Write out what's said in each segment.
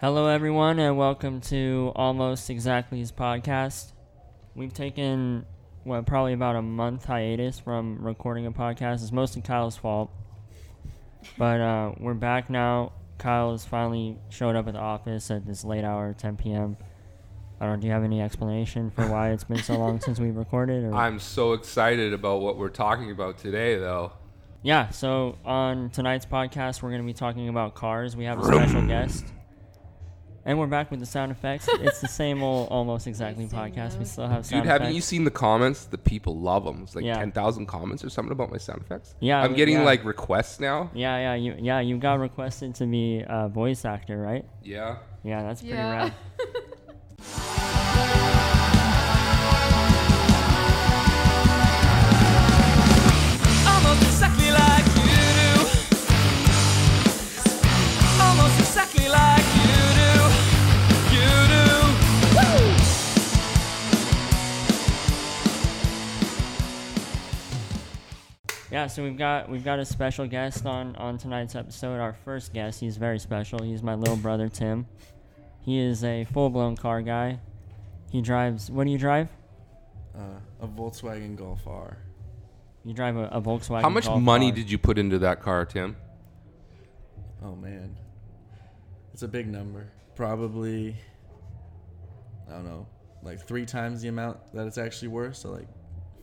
Hello, everyone, and welcome to Almost Exactly's podcast. We've taken what probably about a month hiatus from recording a podcast. It's mostly Kyle's fault, but uh, we're back now. Kyle has finally showed up at the office at this late hour, 10 p.m. I don't. Do you have any explanation for why it's been so long since we recorded? Or? I'm so excited about what we're talking about today, though. Yeah, so on tonight's podcast, we're going to be talking about cars. We have a special guest. And we're back with the sound effects. It's the same old, almost exactly podcast. We still have sound Dude, haven't you seen the comments? The people love them. It's like Yeah. 10,000 comments or something about my sound effects. Yeah, I'm we- getting yeah. like requests now. Yeah, yeah, you, yeah. You got requested to be a voice actor, right? Yeah. Yeah, that's pretty Yeah. rad. Yeah, so we've got we've got a special guest on on tonight's episode. Our first guest, he's very special. He's my little brother Tim. He is a full blown car guy. He drives. What do you drive? Uh, a Volkswagen Golf R. You drive a, a Volkswagen. How much Golf money R. did you put into that car, Tim? Oh man, it's a big number. Probably, I don't know, like three times the amount that it's actually worth. So like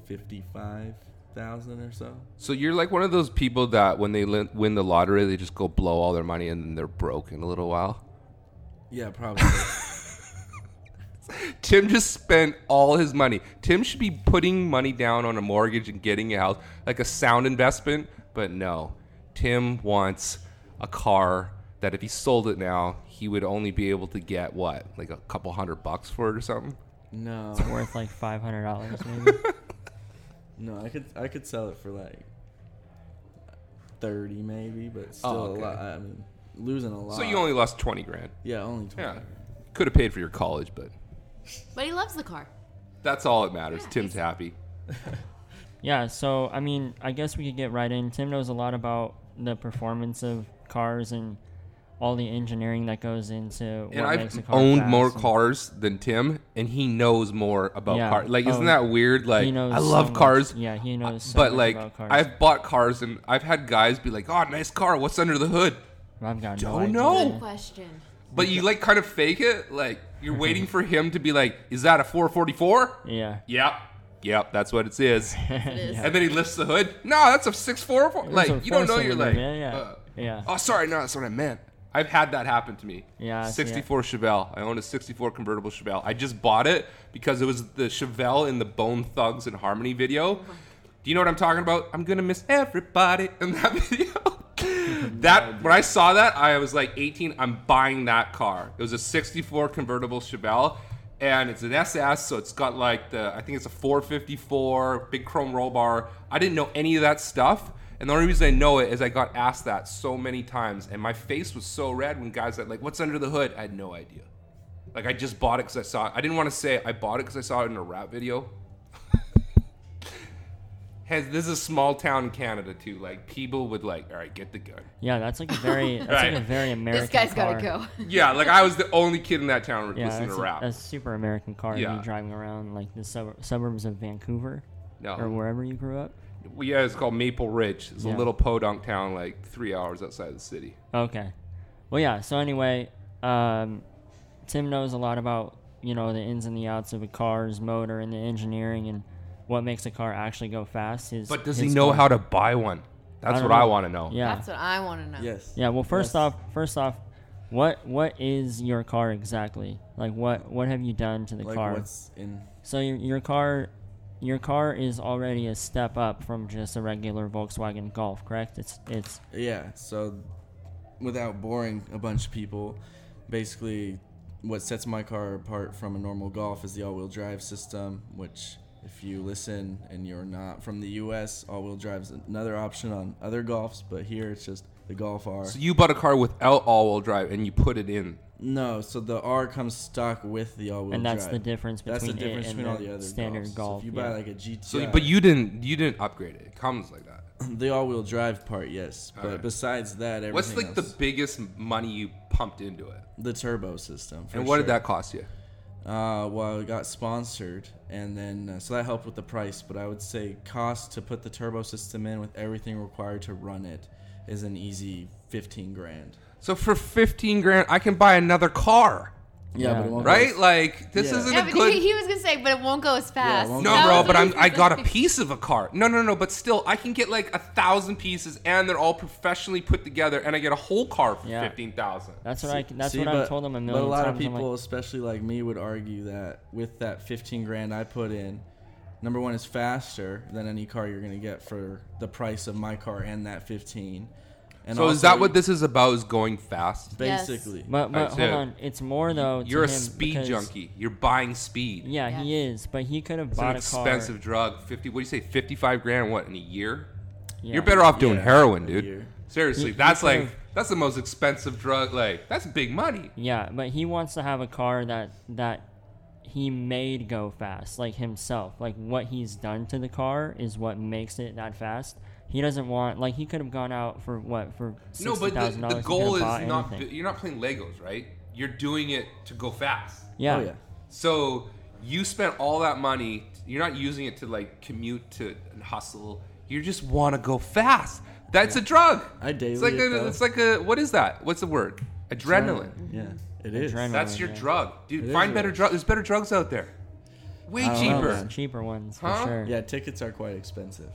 fifty-five thousand or so. So you're like one of those people that when they lin- win the lottery, they just go blow all their money and then they're broke in a little while. Yeah, probably. Tim just spent all his money. Tim should be putting money down on a mortgage and getting a house, like a sound investment. But no, Tim wants a car that if he sold it now, he would only be able to get what, like a couple hundred bucks for it or something. no, it's worth like five hundred dollars maybe? no, I could I could sell it for like thirty maybe, but still Oh, okay. a lot. I mean, losing a lot. So you only lost twenty grand. yeah only twenty. Yeah, could have paid for your college, but But he loves the car. that's all that matters. Yeah, Tim's he's- happy. Yeah, so I mean, I guess we could get right in. Tim knows a lot about the performance of cars and all the engineering that goes into what And makes a I've car owned fast more cars than Tim, and he knows more about Yeah. cars. Like, isn't Oh, that weird? Like, he knows I so love much. cars. Yeah, he knows so but much like, about cars. I've bought cars, and I've had guys be like, "Oh, nice car. What's under the hood?" I've got no Don't idea. know. Good question. But you like kind of fake it. Like you're waiting for him to be like, "Is that a 444?" Yeah. Yep, yep, that's what it is. It is. And then he lifts the hood. No, that's a 644. Like a you don't know. four-cylinder, You're like, yeah, yeah. uh, Yeah. Oh, sorry, no, that's what I meant. I've had that happen to me. Yeah, I see 64 Chevelle. I own a 64 convertible Chevelle. I just bought it because it was the Chevelle in the Bone Thugs-n-Harmony video. Oh Do you know what I'm talking about? I'm gonna miss everybody in that video. that when I saw that, I was like 18. I'm buying that car. It was a 64 convertible Chevelle, and it's an SS, so it's got like the I think it's a 454 big chrome roll bar. I didn't know any of that stuff. And the only reason I know it is I got asked that so many times, and my face was so red when guys like, "What's under the hood?" I had no idea. Like I just bought it because I saw it. I didn't want to say. I bought it because I saw it in a rap video. Has this is a small town in Canada too? Like people would like, all right, get the gun. Yeah, that's like a very that's Right. like a very American This guy's car. gotta go. Yeah, like I was the only kid in that town Yeah, listening to a, rap. a super American car to Yeah. driving around like the sub- suburbs of Vancouver No, or wherever you grew up. well, yeah, it's called Maple Ridge. It's Yeah. a little podunk town, like three hours outside of the city. Okay. Well, yeah. So anyway, um, Tim knows a lot about you know the ins and the outs of a car's motor and the engineering and what makes a car actually go fast. His, But does he know car- how to buy one? That's don't what I want to know. Yeah. That's what I want to know. Yes. Yeah. Well, first Yes. off, first off, what what is your car exactly? Like, what what have you done to the Like car? what's in? So your your car, your car is already a step up from just a regular Volkswagen Golf, correct? It's it's Yeah. So, without boring a bunch of people, basically, what sets my car apart from a normal Golf is the all-wheel drive system. Which, if you listen and you're not from the U.S., all-wheel drive is another option on other Golfs, but here it's just the Golf R. So you bought a car without all-wheel drive and you put it in. no, so the R comes stock with the all-wheel drive, and that's drive. the difference between That's the it difference and between all the the other standard Golfs. Golf. So if you yeah. buy like a GTI, So, but you didn't you didn't upgrade it. It comes like that. the all-wheel drive part, yes. But Alright. besides that, everything What's like else, the biggest money you pumped into it. The turbo system. for and what did that cost you? Uh, well, it got sponsored, and then uh, so that helped with the price. But I would say cost to put the turbo system in with everything required to run it is an easy fifteen grand. So for 15 grand, I can buy another car, Yeah, Yeah. but it won't go right? as- Like this Yeah. isn't Yeah, a but good. he, he was gonna say, but it won't go as fast. won't No, That bro, was but what I'm he I was got a piece of a car. No, no, no, but still, I can get like a thousand pieces, and they're all professionally put together, and I get a whole car for Yeah. fifteen thousand. That's what I. That's See, what but- I've told him a million But a lot times. of I'm people, like, especially like me, would argue that with that 15 grand I put in, number one is faster than any car you're gonna get for the price of my car and that 15. And So is that what this is about? Is going fast? Yes. Basically, but but hold on, it's more though. You're a him speed because- junkie. You're buying speed. Yeah, he is, but he could have It's an bought a car. expensive drug. Fifty. What do you say? Fifty-five grand? What in a year? Yeah. You're better off doing Yeah, heroin, dude. Seriously, He- he that's like could've- that's the most expensive drug. Like that's big money. Yeah, but he wants to have a car that that he made go fast, like himself. Like what he's done to the car is what makes it that fast. He doesn't want like he could have gone out for what for No, but the, dollars. the goal is not. You're not playing Legos, right? You're doing it to go fast. Yeah. Oh yeah. So you spent all that money. You're not using it to like commute to and hustle. You just want to go fast. That's a drug. I It's daily like it, a, it's like a what is that? What's the word? Adrenaline. Yeah, it is. Adrenaline. That's your yeah. drug, dude. It is Find better yours. drugs. There's better drugs out there. Way I know, cheaper. cheaper ones Huh? for sure. Yeah, tickets are quite expensive.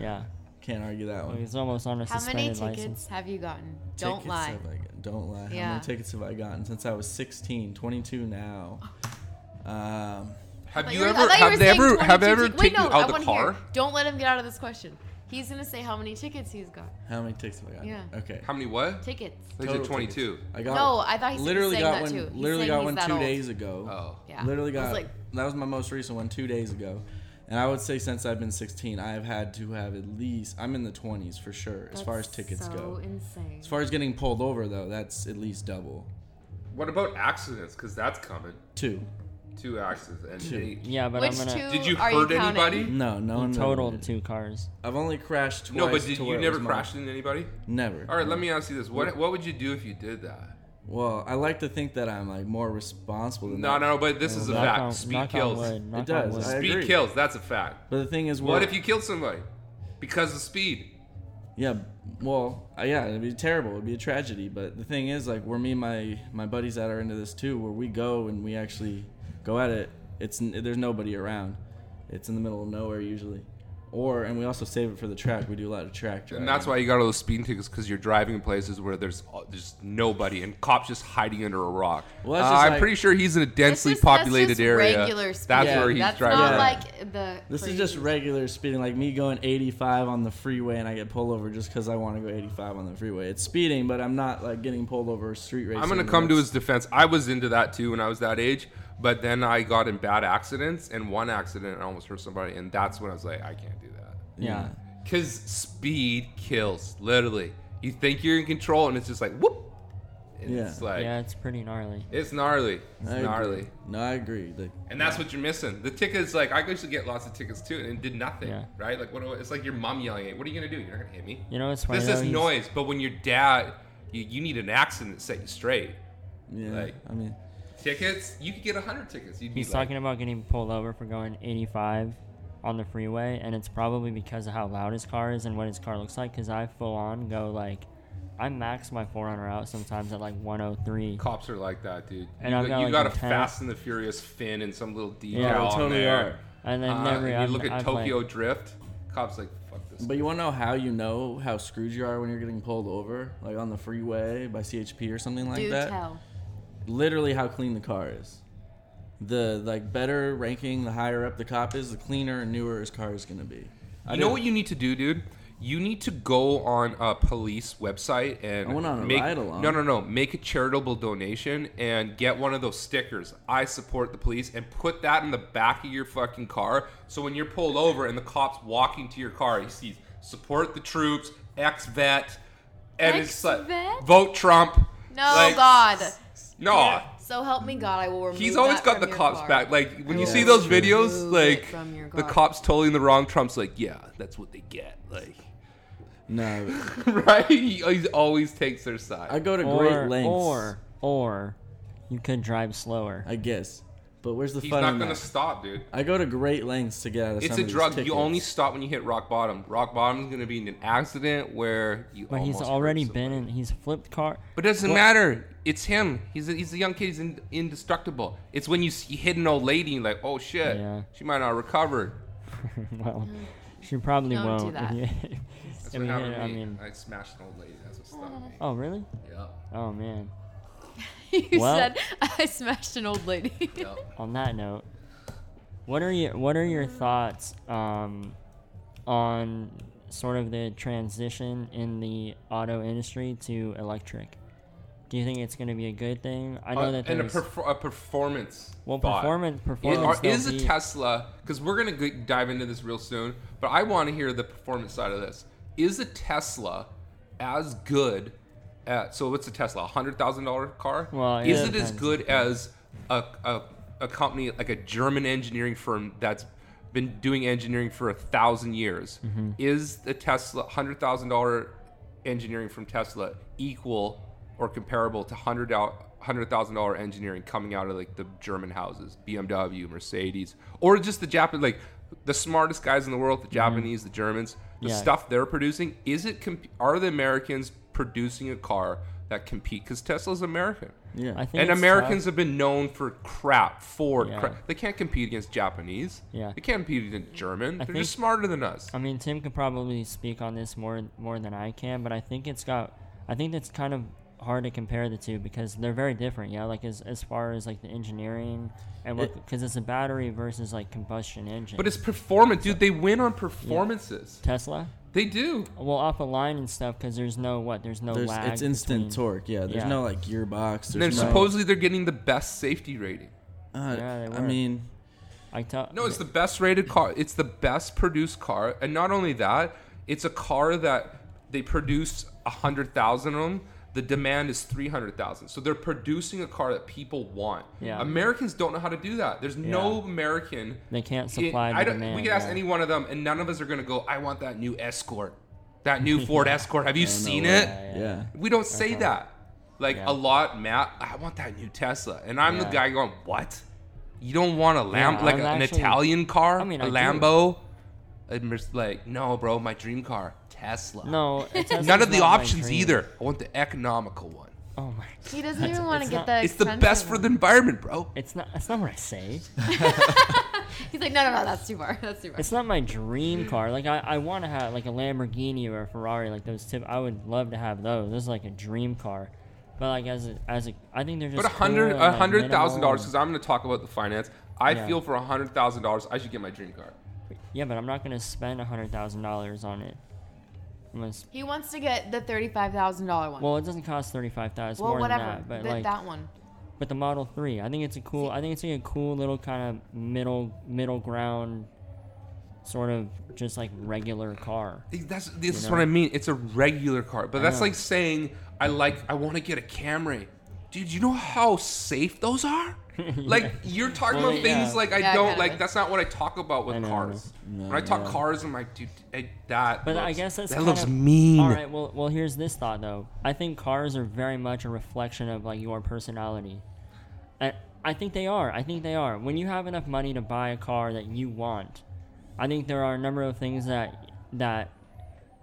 Yeah. Can't argue that one. he's almost on a How many suspended tickets license. have you gotten? Don't Tickets lie. have I got- don't lie. How Yeah. many tickets have I gotten since I was 16, 22 now? Um, Have you you're- ever thought you were have they ever have they ever tickets. taken Wait, you no, I out the car? Hear. Don't let him get out of this question. He's gonna say how many tickets he's got. how many tickets have I gotten? Yeah. Okay. How many what? Tickets. They said Total 22. tickets. I got No, I thought he said- literally saying got that one. too. He's Literally saying got he's one that two old. days ago. Oh. Yeah. Literally I was got like- that was my most recent one two days ago, and I would say since I've been 16, I have had to have at least I'm in the 20s for sure as far as tickets so go. insane. As far as getting pulled over though, that's at least double. What about accidents? Because that's coming. Two. Two accidents. And Two. any- Yeah, but Which I'm gonna. two Did you are hurt counting? anybody? No, no one. He totaled two cars. I've only crashed twice. No, but did to you never was my- crash into anybody? Never. All right, let me ask you this: what what would you do if you did that? Well, I like to think that I'm like more responsible than No, that. no, but this is a Knock fact. on- Speed knock on kills. wood, knock on does. wood. I Speed agree. kills. That's a fact. But the thing is, What we're- if you killed somebody because of speed? Yeah, well, uh, yeah, it'd be terrible. It'd be a tragedy. But the thing is, like, where me and my my buddies that are into this too, where we go and we actually go at it, it's n- there's nobody around. It's in the middle of nowhere usually, or and we also save it for the track. We do a lot of track driving. And that's why you got all those speeding tickets because you're driving in places where there's there's nobody and cops just hiding under a rock. Well, that's Uh, just I'm like- pretty sure he's in a densely just- that's populated just area. Regular speed. That's Yeah. where he's That's driving. not Yeah. like the. This is just regular speeding, like me going 85 on the freeway and I get pulled over just because I want to go 85 on the freeway. It's speeding, but I'm not like getting pulled over street racing. I'm gonna come to his defense. I was into that too when I was that age, but then I got in bad accidents, and one accident I almost hurt somebody, and that's when I was like, I can't do that. Yeah. Cause speed kills, literally. You think you're in control, and it's just like whoop. And Yeah. It's like yeah, it's pretty gnarly. it's gnarly. It's I agree. gnarly. No, I agree. The, And that's what you're missing. The tickets, like I used to get lots of tickets too, and it did nothing. Yeah. Right? Like what? It's like your mom yelling at you. What are you gonna do? You're not gonna hit me. You know what's funny? This though? is He's- noise, but when your dad, you, you need an accident to set you straight. yeah, Like- I mean, Tickets, you could get hundred tickets. You'd be He's like, talking about getting pulled over for going 85 on the freeway, and it's probably because of how loud his car is and what his car looks like. Because I full on go like, I max my 4Runner out sometimes at like 103. Cops are like that, dude. And you I've got, got, you like, got a intent. Fast and the Furious fin and some little decal Yeah, they on totally there. are. And then Uh, never. and you I've- look at I've, Tokyo Like, Drift. Cops like fuck this. but you want to know how you know how screwed you are when you're getting pulled over, like on the freeway by CHP or something like Do that. tell. Literally, how clean the car is. The like better ranking, the higher up the cop is, the cleaner and newer his car is gonna be. I You know what you need to do, dude? You need to go on a police website and I went on a make ride-along. no, no, no, make a charitable donation and get one of those stickers. I support the police and put that in the back of your fucking car. So when you're pulled over and the cops walking to your car, he sees support the troops, ex vet, and it's like Ex-vet? vote Trump. No, Like, God. No, So help me God, I will remove He's always that got from the your cops car. back. Like when you will see those remove videos, it like from your the car. cops totally in the wrong. Trump's like, yeah, that's what they get. Like, No, right? He, he always takes their side. I go to or, great lengths. or or you could drive slower. I guess. But where's the He's fun He's not in gonna that? stop, dude. I go to great lengths to get out of It's some a of these drug. tickets. You only stop when you hit rock bottom. Rock bottom is gonna be in an accident where you. But he's already been in. He's flipped car. But it doesn't Well- matter. It's him. He's a, he's a young kid. He's in, indestructible. It's when you, you hit an old lady and like, oh shit, Yeah. she might not recover. well, she probably Don't do won't. that. if you- That's I what mean, happened yeah, to I me. mean- I smashed an old lady. That's what stopped me. oh really? Yeah. Oh man. you Well- said I smashed an old lady. Yeah. On that note, what are your what are your thoughts um, on sort of the transition in the auto industry to electric? Do you think it's going to be a good thing? I know Uh, that and a, there's perfor- a performance. well thought. performance performance are- there'll is a be- Tesla because we're gonna dive into this real soon, but I want to hear the performance side of this. Is a Tesla as good at so what's a Tesla? A hundred thousand dollar car? Well, it is it as good as a, a a company like a German engineering firm that's been doing engineering for a thousand years? Mm-hmm. Is the Tesla hundred thousand dollar engineering from Tesla equal or comparable to hundred hundred thousand dollar engineering coming out of like the German houses, BMW, Mercedes, or just the Japan like the smartest guys in the world, the Japanese, the Germans, the Mm-hmm. Yeah. stuff they're producing. Is it comp- are the Americans producing a car that compete? Because Tesla's American. Yeah. I think And Americans tough. have been known for crap, Ford. Yeah. Crap. They can't compete against Japanese. Yeah. They can't compete against German. I They're think- just smarter than us. I mean, Tim could probably speak on this more more than I can, but I think it's got. I think it's kind of hard to compare the two because they're very different. Yeah, like as as far as like the engineering and what because it's a battery versus like combustion engine. But it's performance, dude. They win on performances. Tesla. They do. Well, off the line and stuff because there's no what there's no There's, lag. it's instant between- torque. Yeah. There's Yeah. no like gearbox. And There's no, supposedly they're getting the best safety rating. Uh, Yeah, they I mean, I tell. No, it's the best rated car. It's the best produced car, and not only that, it's a car that they produce a hundred thousand of them. The demand is three hundred thousand, so they're producing a car that people want. Yeah. Americans don't know how to do that. There's no American. They can't supply I the don't- demand. we could ask yeah. any one of them, and none of us are gonna go. I want that new Escort, that new Ford Escort. Have you no seen way. it? Yeah, yeah. We don't say Uh-huh. that. Like Yeah. a lot, Matt. I want that new Tesla, and I'm the Yeah. guy going, "What? You don't want a Lam Yeah, like I've an actually- Italian car, I mean, a I. Lambo?" And Merc- like, no, bro, my dream car, Tesla. No, Tesla's none of the not my options dream. either. I want the economical one. Oh my. He doesn't even want to get not- the. It's the expensive best for the environment, bro. It's not. That's not what I say. He's like, no, no, no, that's too far. That's too far. It's not my dream car. Like I, I want to have like a Lamborghini or a Ferrari, like those tip. I would love to have those. This is like a dream car. But like as a, as a, I think they're just. But a hundred, cool and, a like, hundred thousand dollars, because I'm going to talk about the finance. I Yeah. feel for a hundred thousand dollars, I should get my dream car. And- Yeah, but I'm not gonna spend a hundred thousand dollars on it. Unless, he wants to get the thirty-five thousand dollar one. well, it doesn't cost thirty five thousand. Well, more whatever. than that. But Th- like, that one. but the Model Three, I think it's a cool. I think it's like a cool little kind of middle middle ground, sort of just like regular car. That's this is know? what I mean. It's a regular car, but I that's know. like saying I like I want to get a Camry. Dude, you know how safe those are? Like you're talking Well, about things like I Yeah, don't kinda. like. That's not what I talk about with cars. No, when I talk yeah. cars, I'm like, dude, I, that. But I guess that's that looks of- mean. All right. Well, well, here's this thought though. I think cars are very much a reflection of like your personality, and I think they are. I think they are. When you have enough money to buy a car that you want, I think there are a number of things that that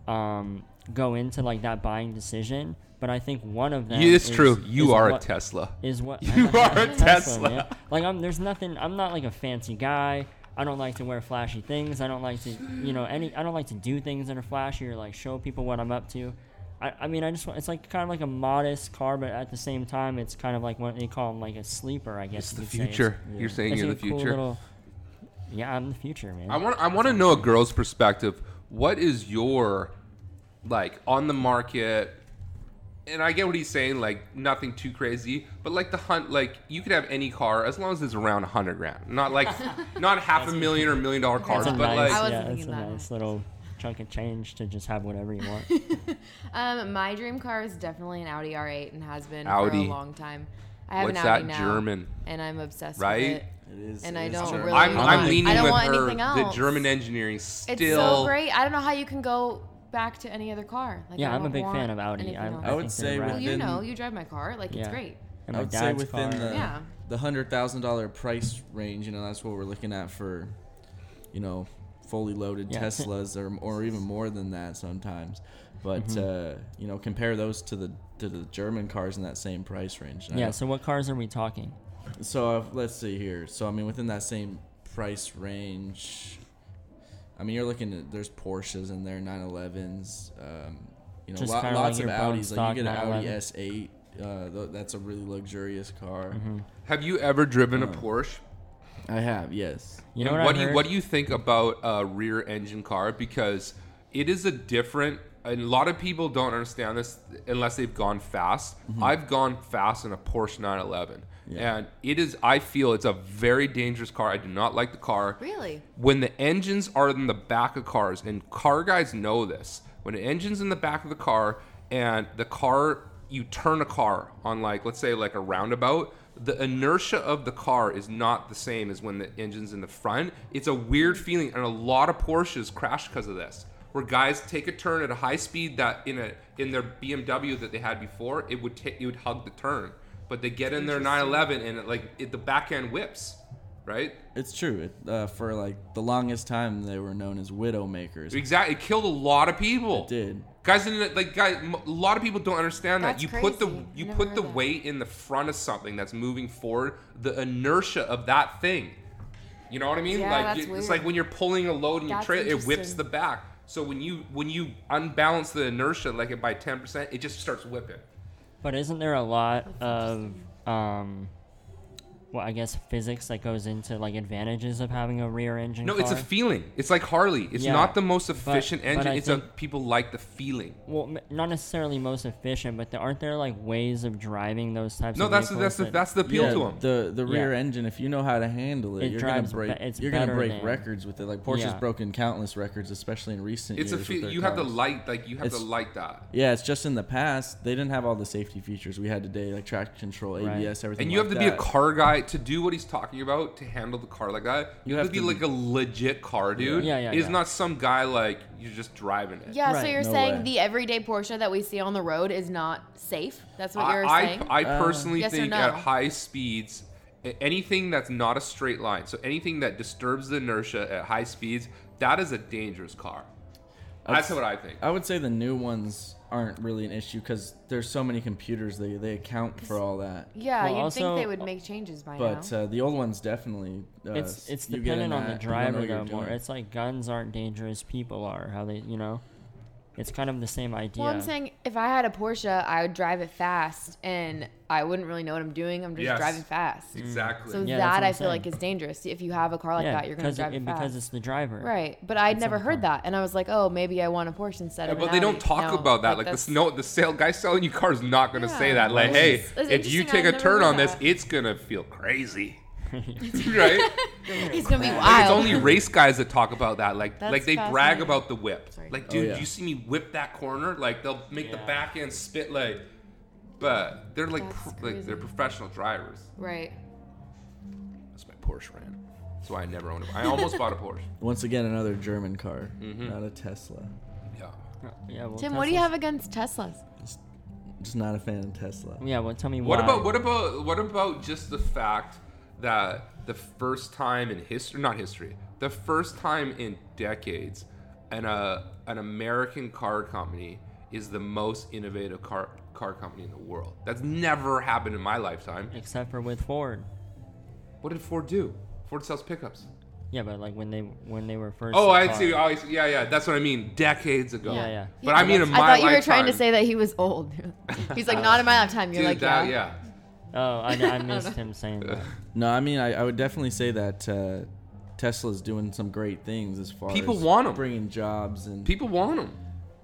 um, go into like that buying decision. But I think one of them. Yeah, it's is- true. You are what- a Tesla. is what You I'm are a Tesla. man. Like I'm there's nothing I'm not like a fancy guy. I don't like to wear flashy things. I don't like to you know any I don't like to do things that are flashy or like show people what I'm up to. I, I mean I just want it's like kind of like a modest car but at the same time it's kind of like what they call them like a sleeper I guess It's the could say. future. It's- You're saying it's you're like the cool future. little- yeah, I'm the future, man. I want I want to know a girl's perspective. What is your like on the market? And I get what he's saying, like nothing too crazy, but like the hunt, like you could have any car as long as it's around a hundred grand, not like not half a million or million dollar cars, It's a but nice, like I yeah, it's a that. nice little chunk of change to just have whatever you want. Um, my dream car is definitely an Audi R8 and has been for a long time. I have what's an Audi that now, German, and I'm obsessed right? with it. It is. And it I don't really. I'm, I I'm leaning I don't with want her. anything The. German engineering still. It's so great. I don't know how you can go back to any other car. Like, Yeah, I I'm a big fan of Audi. I. I I would think say they're with rad. well, you know, you drive my car. Like, it's great. And I my would say within car. the Yeah. the hundred thousand dollar price range, you know, that's what we're looking at for, you know, fully loaded Yeah. Teslas or or even more than that sometimes. But Mm-hmm. uh, you know, compare those to the to the German cars in that same price range. Yeah. So what cars are we talking? So uh, let's see here. So I mean, within that same price range, I mean, you're looking at there's Porsches in there, 911s. Um, you know, Just lo- lots like of your Audis. Like you get an Audi S8. Uh, th- that's a really luxurious car. Mm-hmm. Have you ever driven Uh. a Porsche? I have, yes. You know what, what I do you what do you think about a rear engine car? Because it is a different. And a lot of people don't understand this unless they've gone fast. I've gone fast in a Porsche 911, Yeah. and it is. I feel it's a very dangerous car. I do not like the car. Really? When the engines are in the back of cars, and car guys know this, when the engine's in the back of the car and the car, you turn a car on like, let's say like a roundabout, the inertia of the car is not the same as when the engine's in the front. It's a weird feeling, and a lot of Porsches crash because of this. Where guys take a turn at a high speed that in a in their BMW that they had before, it would take it would hug the turn, but they get in their 911 and it, like it, the back end whips, right? It's true. It, uh, for like the longest time, they were known as widow makers. Exactly, it killed a lot of people. did. Guys, in the, like guys, m- a lot of people don't understand that. That's You put the you Never put the that. weight in the front of something that's moving forward. The inertia of that thing. You know what I mean? Yeah, like that's you- it's like when you're pulling a load and you That's tra- it whips the back. So when you when you unbalance the inertia like it by ten percent, it just starts whipping. But isn't there a lot of um, well, I guess physics that goes into like advantages of having a rear engine? No, it's a feeling. It's like Harley. It's Yeah, not the most efficient but engine. I it's a people like the feeling. Well, not necessarily most efficient, but there, aren't there like ways of driving those types No, of that's the, vehicles that's the, that's the appeal yeah, to them. the the rear Yeah. engine. If you know how to handle it, It you're gonna break. be- it's you're gonna break than- records with it. Like Porsche's Yeah. broken countless records, especially in recent It's a years. fe- with their you have the cars. light like you have It's- to light that. Yeah, it's just in the past they didn't have all the safety features we had today, like traction control, Right. ABS, everything. And you have like to be a car guy to do what he's talking about to handle the car like that. You, You have, have to be to like a legit car dude. Yeah, yeah, It's yeah. not some guy like you're just driving it. Yeah, so you're No saying way. the everyday Porsche that we see on the road is not safe? That's what you're I, saying? I, I Uh, personally Yes think no? at high speeds, anything that's not a straight line, so anything that disturbs the inertia at high speeds, that is a dangerous car. That's I'd- what I think. I would say the new ones aren't really an issue because there's so many computers they they account for all that. yeah, Well, you'd also- think they would make changes by But now. uh, the old ones definitely. Uh, It's it's you dependent on the that, you driver though. More, it's like guns aren't dangerous, people are. How they, you know, it's kind of the same idea. Well, I'm saying if I had a Porsche, I would drive it fast, and I wouldn't really know what I'm doing. I'm just Yes. driving fast. Mm. Exactly. So Yeah, that I I'm feel like is dangerous. If you have a car like yeah, that, you're gonna drive it, it because it's the driver. Right, but I'd never heard car. that, and I was like, "Oh, maybe I want a Porsche instead Yeah, of." but an they don't talk No, about that. like, Like, the that's- snow, the sale guy selling you cars not going to say that. Like, Well, hey, it's- it's if you interesting, take I a never turn heard on this, it's gonna feel crazy, right? He's gonna be Like, wild. it's only race guys that talk about that. Like, That's like they brag about the whip. Sorry. Like, Oh, dude, yeah. you see me whip that corner? Like, they'll make the back end spit like. But they're like, pro- like they're professional drivers. right. That's my Porsche rant. That's why I never owned a. I almost bought a Porsche. Once again, another German car, Mhm. not a Tesla. Yeah. Yeah. Well, Tim, what do you have against Teslas? Just, just not a fan of Tesla. Yeah. Well, tell me What about what about what about just the fact that the first time in history, not history, the first time in decades, an uh, an American car company is the most innovative car car company in the world. That's never happened in my lifetime. Except for with Ford. What did Ford do? Ford sells pickups. Yeah, but like when they when they were first. Oh, I see. Oh, I see. Yeah, yeah. That's what I mean. Decades ago. Yeah, yeah. But I mean, in I my thought you were trying to say that he was old. He's like, not in my lifetime. You're Dude, like, that, yeah. yeah. Oh, I, I missed him saying that. No, I mean, I, I would definitely say that uh, Tesla's doing some great things as far as People as want 'em. bringing jobs and People want them.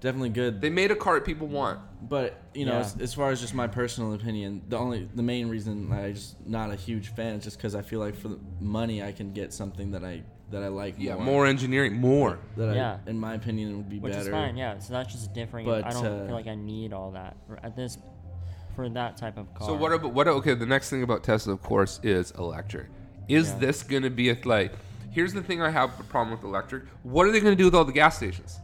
definitely good. They made a car that people want. But you know, Yeah. as, as far as just my personal opinion, the only the main reason I just not a huge fan is just because I feel like for the money I can get something that I that I like Yeah, more. more engineering, more. That Yeah. I, in my opinion, would be Which better. is fine, yeah. So that's just different. But, I don't uh, feel like I need all that for- at this for that type of car. So what about what? Okay, the next thing about Tesla, of course, is electric. Is Yeah. this going to be a like? Here's the thing I have a problem with electric. What are they going to do with all the gas stations?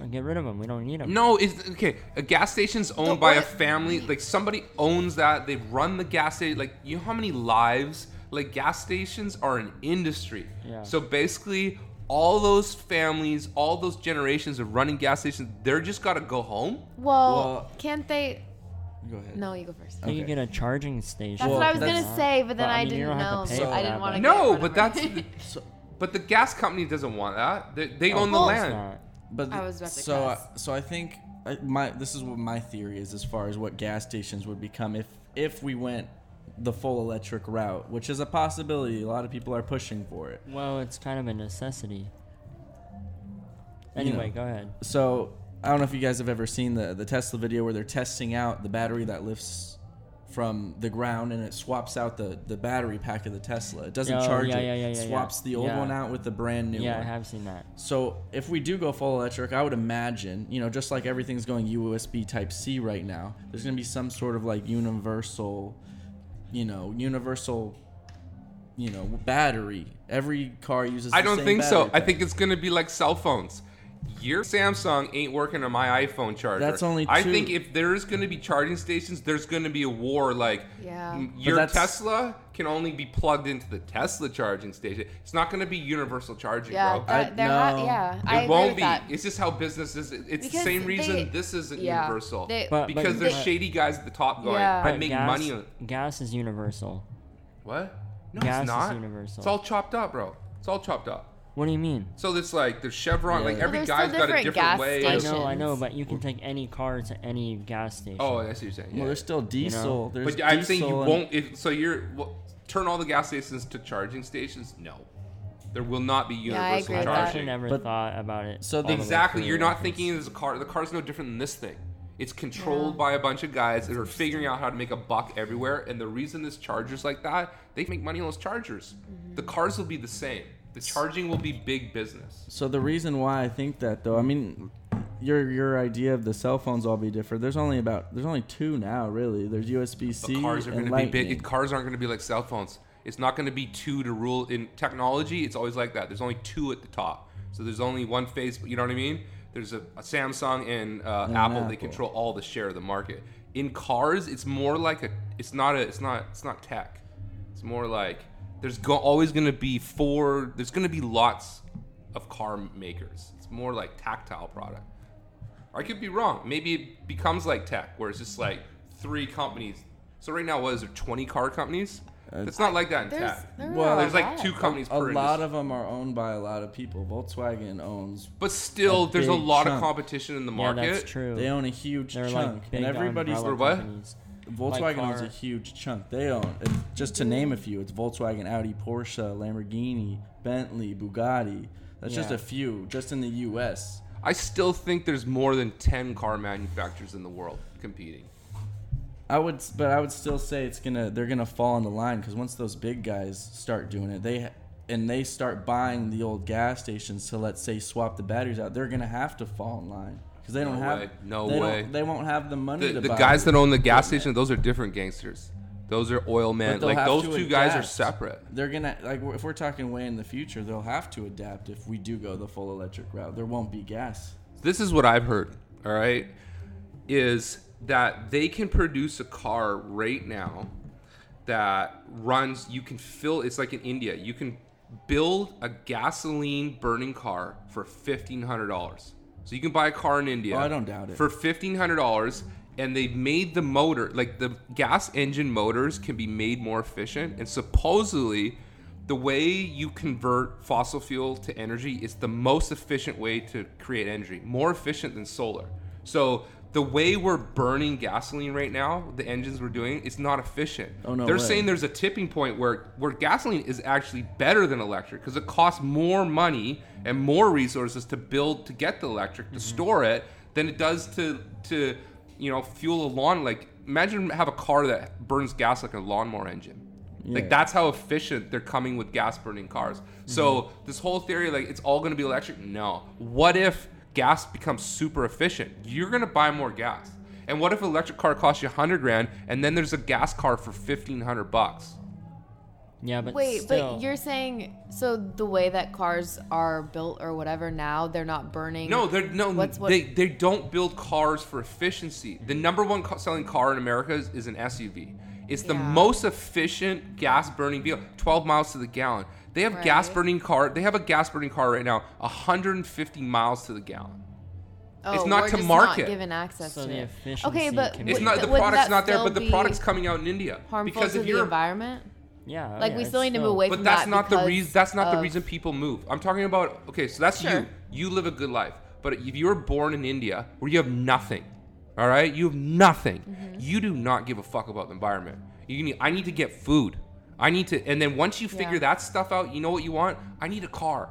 Or get rid of them. We don't need them. No, it's okay. A gas station's owned by a family. Like somebody owns that. They run the gas station. Like you know how many lives? Like gas stations are an industry. Yeah. So basically, all those families, all those generations of running gas stations, they're just gotta go home. Well, Well- can't they? Go ahead. No, you go first. They Okay. could get a charging station. That's Well, what I was gonna say, but then Well, I I, mean, didn't have know. to pay so I didn't want to. but- No, but that's. So, But the gas company doesn't want that. They, they own the land. not. but I was about to so I, so I think I, my this is what my theory is as far as what gas stations would become if if we went the full electric route, which is a possibility. A lot of people are pushing for it. Well, it's kind of a necessity. You Anyway, know. go ahead. So I don't know if you guys have ever seen the the Tesla video where they're testing out the battery that lifts from the ground and it swaps out the, the battery pack of the Tesla. It doesn't Oh, charge yeah, it. yeah, yeah, yeah, swaps yeah. the old Yeah. one out with the brand new yeah, one. I have seen that. So if we do go full electric, I would imagine, you know, just like everything's going USB Type C right now, there's gonna be some sort of like universal, you know, universal, you know, battery. Every car uses. I don't same think so. battery I think it's gonna be like cell phones. Your Samsung ain't working on my iPhone charger. That's only I two- think if there's gonna be charging stations, there's gonna be a war. Like, Yeah. your Tesla can only be plugged into the Tesla charging station. It's not gonna be universal charging, Yeah, bro. that, I- they're not. no. Yeah, it I won't with be. that. It's just how business is. It's the same reason they- this isn't yeah, universal. they- But- because but- there's but- shady guys at the top going, Yeah. I make gas, money on Gas is universal. what? No, Gas it's is not. universal. It's all chopped up, bro. It's all chopped up. What do you mean? So it's like there's Chevron, Yeah. like Well, every there's guy's still got a different different gas way. I of- know, I know, but you can take any car to any gas station. Oh, I see what you're saying. Well, Yeah. there's still diesel. There's but I'm saying you diesel and- won't. If, so you're well, turn all the gas stations to charging stations. No, there will not be I universal agree I with that. actually charging. never But- thought about it. So all the- the way Exactly. through, You're like, not it's- thinking as a car. The car's no different than this thing. It's controlled by a bunch of guys that are figuring out how to make a buck everywhere. And the reason this charger's like that, they make money on those chargers. Mm-hmm. The cars will be the same. The charging will be big business. So the reason why I think that though, I mean, your your idea of the cell phones all be different. There's only about there's only two now really. There's USB C But cars are and going to be big. Cars aren't going to be like cell phones. It's not going to be two to rule in technology. It's always like that. There's only two at the top. So there's only one face. You know what I mean? There's a, a Samsung and, uh, And Apple. They control all the share of the market. In cars, it's more like a. It's not a. It's not. It's not tech. It's more like there's go, always going to be four. There's going to be lots of car makers. It's more like tactile product. Or I could be wrong. Maybe it becomes like tech, where it's just like three companies. So right now, what is there? Twenty car companies? it's not like that in There's, tech. there Well, are a There's like lot. two companies a per. lot industry. of them are owned by a lot of people. Volkswagen owns. but still, a there's a big lot of chunk. competition in the market. Yeah, market. that's true. They own a huge They're chunk, like big and everybody's umbrella what? companies. Volkswagen owns a huge chunk. They own just to name a few. It's Volkswagen, Audi, Porsche, Lamborghini, Bentley, Bugatti. That's just a few, just in the U.S. I still think there's more than ten car manufacturers in the world competing. I would, but I would still say it's gonna they're gonna fall into line because once those big guys start doing it, they and they start buying the old gas stations to let's say swap the batteries out, they're gonna have to fall in line because they don't No have way. No they way. They won't have the money The, the guys that own the gas station, those are different gangsters. Those are oil men. Like those two guys are separate. They're gonna like if we're talking way in the future, they'll have to adapt if we do go the full electric route. There won't be gas. this is what I've heard, all right, is that they can produce a car right now that runs, you can fill, it's like in India, you can build a gasoline burning car for $1,500. So you can buy a car in India. Oh, I don't doubt it. For $1,500. And they've made the motor, like the gas engine motors can be made more efficient. And supposedly, the way you convert fossil fuel to energy is the most efficient way to create energy, more efficient than solar. So the way we're burning gasoline right now, the engines we're doing, it's not efficient. Oh, no They're way. saying there's a tipping point where where gasoline is actually better than electric because it costs more money and more resources to build to get the electric Mm-hmm. to store it than it does to to you know fuel a lawn. Like imagine have a car that burns gas like a lawnmower engine. Yeah. Like that's how efficient they're coming with gas burning cars. So Mm-hmm. this whole theory, like it's all going to be electric. No. What if gas becomes super efficient? You're going to buy more gas. And what if an electric car costs you hundred grand, and then there's a gas car for fifteen hundred bucks? Yeah, but Wait, still, but you're saying so the way that cars are built or whatever now, they're not burning. No, they're no. What's what? They they don't build cars for efficiency. The number one ca- selling car in America is, is an SUV. It's the Yeah. most efficient gas burning vehicle. 12 miles to the gallon. They have gas burning car. They have a gas burning car right now, 150 miles to the gallon. oh, it's not we're to just market. Not given access So to the it. efficiency Okay, but can It's be- not the wouldn't product's not there, but the be product's coming out in India. harmful because to if the you're environment. yeah, Like yeah, we still need to move away But from that's that. not the reason. That's not the reason people move. I'm talking about. Okay, so that's Sure. you. You live a good life. But if you were born in India, where you have nothing, all right, you have nothing. Mm-hmm. You do not give a fuck about the environment. You need. I need to get food. I need to. And then once you figure Yeah. that stuff out, you know what you want. I need a car.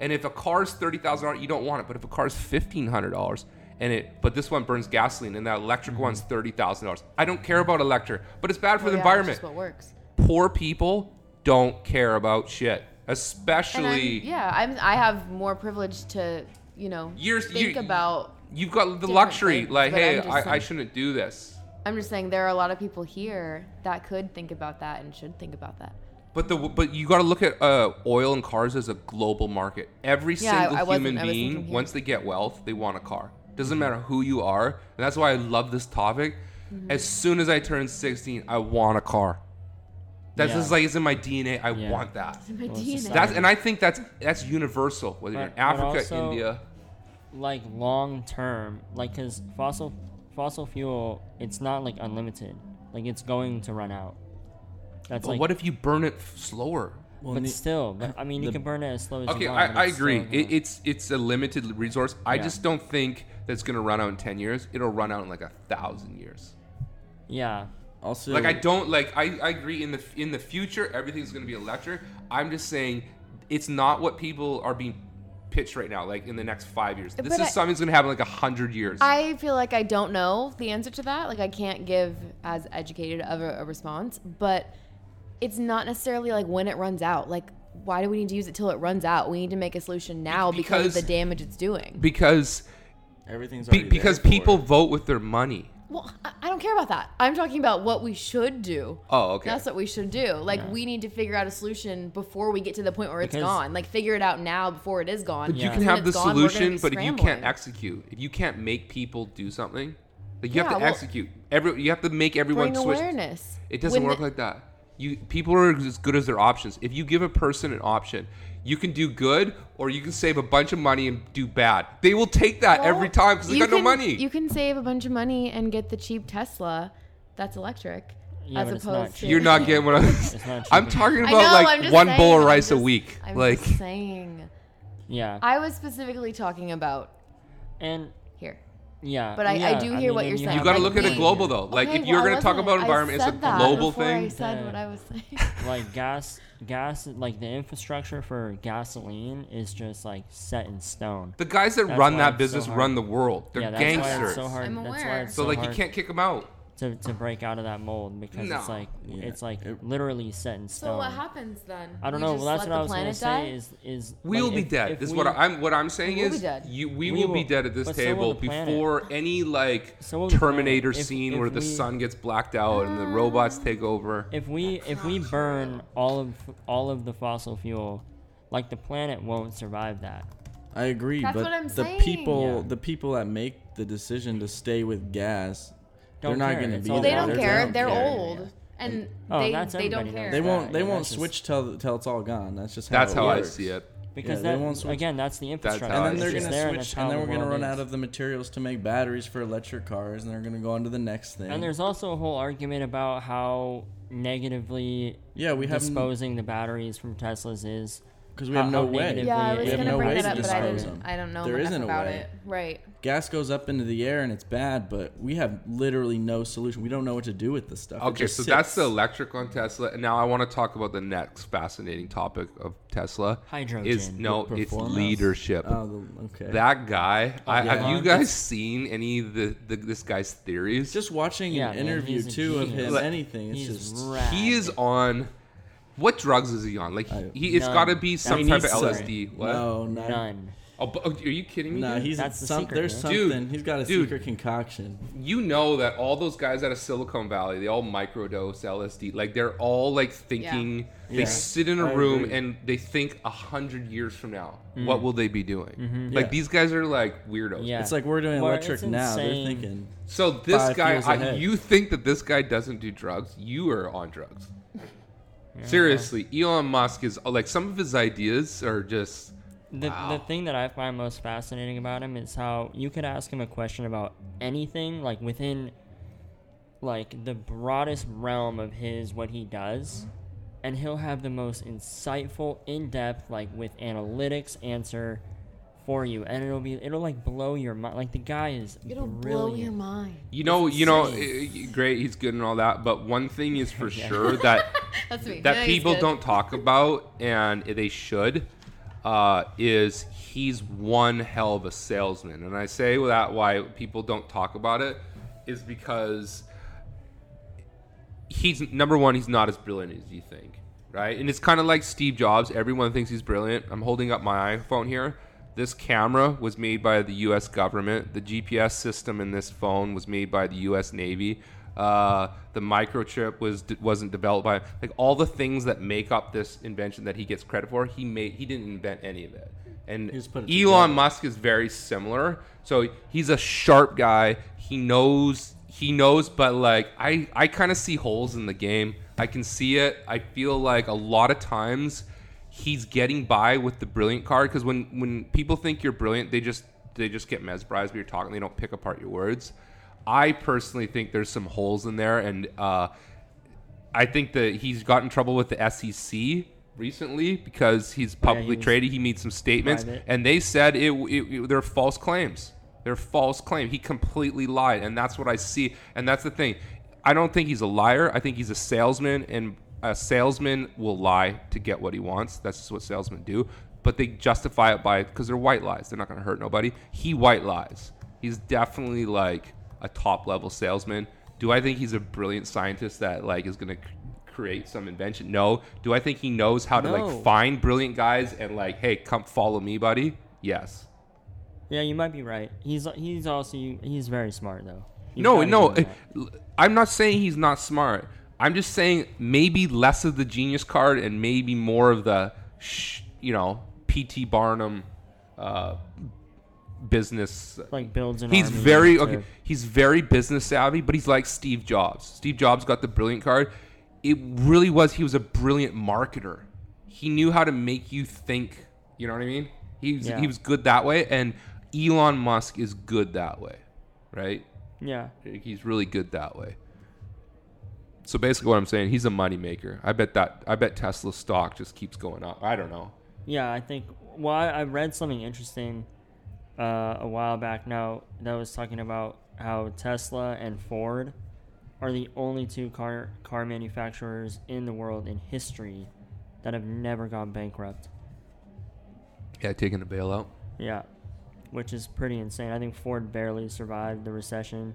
And if a car is thirty thousand dollars, you don't want it. But if a car is fifteen hundred dollars, and it, but this one burns gasoline, and that electric Mm-hmm. one's thirty thousand dollars. I don't care about electric, but it's bad for Well, the yeah, environment That's what works. poor people don't care about shit, And I'm, especially yeah, I'm. I have more privilege to, you know, You're- think you- about. you've got the luxury. things, like, hey, I, I shouldn't do this. I'm just saying there are a lot of people here that could think about that and should think about that. But the but you got to look at uh, oil and cars as a global market. Every Yeah, single I wasn't- human being, once they get wealth, they want a car. Doesn't matter who you are, and that's why I love this topic. Mm-hmm. As soon as I turn 16, I want a car. That's Yeah. just like it's in my DNA. I Yeah. want that. It's in my Well, DNA. just That's and I think that's that's universal. Whether you're in But- but Africa, also- India. like long term, like because fossil fossil fuel, it's not like unlimited. Like it's going to run out. That's But like, what if you burn it f- slower? Well, but ne- still, but, I mean, you the- can burn it as slow as Okay, you want. but I, I agree. still It, it's it's a limited resource. I Yeah. just don't think that's gonna run out in ten years. It'll run out in like a thousand years. yeah, also Like I don't like. I, I agree. In the in the future, everything's gonna be electric. I'm just saying, it's not what people are being pitched right now. Like in the next five years, this But is I- something that's gonna happen like a hundred years. I feel like I don't know the answer to that. Like I can't give as educated of a, a response, but it's not necessarily like when it runs out. Like why do we need to use it till it runs out? We need to make a solution now because, of the damage it's doing. because everything's be, because there people it. vote with their money. Well, I, I don't care about that. I'm talking about what we should do. Oh, okay. That's what we should do. Like Yeah. we need to figure out a solution before we get to the point where it's Because- gone. Like figure it out now before it is gone. But you can have the gone, solution, be but if you can't execute, if you can't make people do something, like you Yeah, have to well- execute. Every you have to make everyone bring switch. awareness. It doesn't When work the- like that. You people are as good as their options. If you give a person an option, you can do good or you can save a bunch of money and do bad. They will take that Well, every time because they you got no can- money. You can save a bunch of money and get the cheap Tesla that's electric. Yeah, as but it's opposed not to. You're not getting what I'm. I'm talking about know, like one saying, bowl of I'm rice a just- week. I'm like just saying. yeah, I was specifically talking about and here. yeah, But I- I do hear mean, what you're you saying. you got to like look at it global though. Like Okay, if you're well, going to talk about environment, it's a global before I thing. said Yeah. what I was saying. like gas gas like the infrastructure for gasoline is just like set in stone The guys that That's run that it's so business run the world. They're yeah that's why gangsters. it's so hard I'm that's why aware. it's So so, like you can't kick them out. To, to break out of that mold because No. it's like Yeah. it's like It- literally set in stone So what happens then? I don't We know. just Well, that's let what I the was gonna planet say. die? Is is We like, will be if- dead. if This is we- what I'm. What I'm saying We will be is, dead. you we, We will, be will- dead at this but so will table the planet. before any like So will the planet. Terminator If- scene if where the we- sun gets blacked out and the robots take over. If we if we burn all of all of the fossil fuel, like the planet won't survive that. I agree, That's but what I'm the saying. people Yeah. the people that make the decision to stay with gas, Don't they're not going to It's be all Well, they don't They're- care. They're care. old, and Oh, they that's they don't care. They won't. They Yeah, won't that's just- switch till till it's all gone. That's just how That's it how I see it. Because they that won't switch. again, that's the infrastructure. how And then they're gonna there, and switch, and then we're gonna run is. out of the materials to make batteries for electric cars, and they're gonna go on to the next thing. And there's also a whole argument about how negatively yeah, we have disposing the batteries from Teslas is. Because we have no way. Yeah, I We was have gonna no bring way that to up, but I dispose didn't. them. I don't know There enough isn't a about way. it. Right. Gas goes up into the air and it's bad, but we have literally no solution. We don't know what to do with this stuff. It Okay, just so that's sits. the electric on Tesla. And now I want to talk about the next fascinating topic of Tesla. Hydrogen. Is no, it's Performance. leadership. Oh, the, okay. That guy. I, yeah. Have you guys Musk. seen any of the, the this guy's theories? just watching Yeah, an man, interview he's a too of genius. him, Like, anything. It's He's just rad. he is on. What drugs is he on? Like he, I- he it's None. got to be some He type of needs to- LSD. What? no, not, None. Oh, but- oh, are you kidding me? Nah, dude? he's That's the some, secret, there's man. Dude, something. he's got a dude. secret concoction. you know that all those guys out of Silicon Valley, they all microdose LSD. Like they're all like thinking. They Yeah, sit in a I room agree. and they think a hundred years from now, Mm. what will they be doing? Mm-hmm. Like Yeah. these guys are like weirdos. Yeah. It's like we're doing Well, electric it's now. They're insane. thinking. So this Five guy, years I, ahead. you think that this guy doesn't do drugs? You are on drugs. Seriously, Elon Musk is like some of his ideas are just. The, Wow. the thing that I find most fascinating about him is how you could ask him a question about anything, like within like the broadest realm of his what he does, and he'll have the most insightful, in depth, like with analytics answer for you, and it'll be it'll like blow your mind. Like the guy is It'll brilliant. blow your mind. You know, you know, insane. eh, great. He's good and all that, but one thing is for sure that That's me. that Yeah, people don't talk about, and they should, uh, is he's one hell of a salesman. And I say that why people don't talk about it is because he's number one, he's not as brilliant as you think, right? And it's kind of like Steve Jobs. Everyone thinks he's brilliant. I'm holding up my iPhone here. This camera was made by the U.S. government. The GPS system in this phone was made by the U.S. Navy. Uh, the microchip was wasn't developed by like all the things that make up this invention that he gets credit for. He made he didn't invent any of it. And He just put it Elon together. Musk is very similar. So he's a sharp guy. He knows he knows, but like I I kind of see holes in the game. I can see it. I feel like a lot of times he's getting by with the brilliant card because when when people think you're brilliant, they just they just get mesmerized when you're talking. They don't pick apart your words. I personally think there's some holes in there, and uh, I think that he's got in trouble with the SEC recently because he's publicly was traded. He made some statements, private. and they said it, it, it- they're false claims. They're false claim. He completely lied, and that's what I see. And that's the thing. I don't think he's a liar. I think he's a salesman, and a salesman will lie to get what he wants. That's just what salesmen do. But they justify it by because they're white lies. They're not going to hurt nobody. He white lies. He's definitely like a top level salesman. Do I think he's a brilliant scientist that like is going to create some invention? No. Do I think he knows how to No. like find brilliant guys and like, hey, come follow me, buddy? Yes. Yeah, you might be right. He's he's also he's very smart though. You've no, gotta no. give him uh, that. I'm not saying he's not smart. I'm just saying maybe less of the genius card and maybe more of the, sh- you know, P.T. Barnum uh, business. like builds an. He's very okay. He's very business savvy, but he's like Steve Jobs. Steve Jobs got the brilliant card. It really was. He was a brilliant marketer. He knew how to make you think. You know what I mean? He was, Yeah. he was good that way, and Elon Musk is good that way, right? Yeah, He's really good that way. So basically, what I'm saying, he's a moneymaker. I bet that I bet Tesla stock just keeps going up. I don't know. yeah. I think. Well, I, I read something interesting uh, a while back now that was talking about how Tesla and Ford are the only two car car manufacturers in the world in history that have never gone bankrupt. Yeah, taking a bailout. Yeah, which is pretty insane. I think Ford barely survived the recession.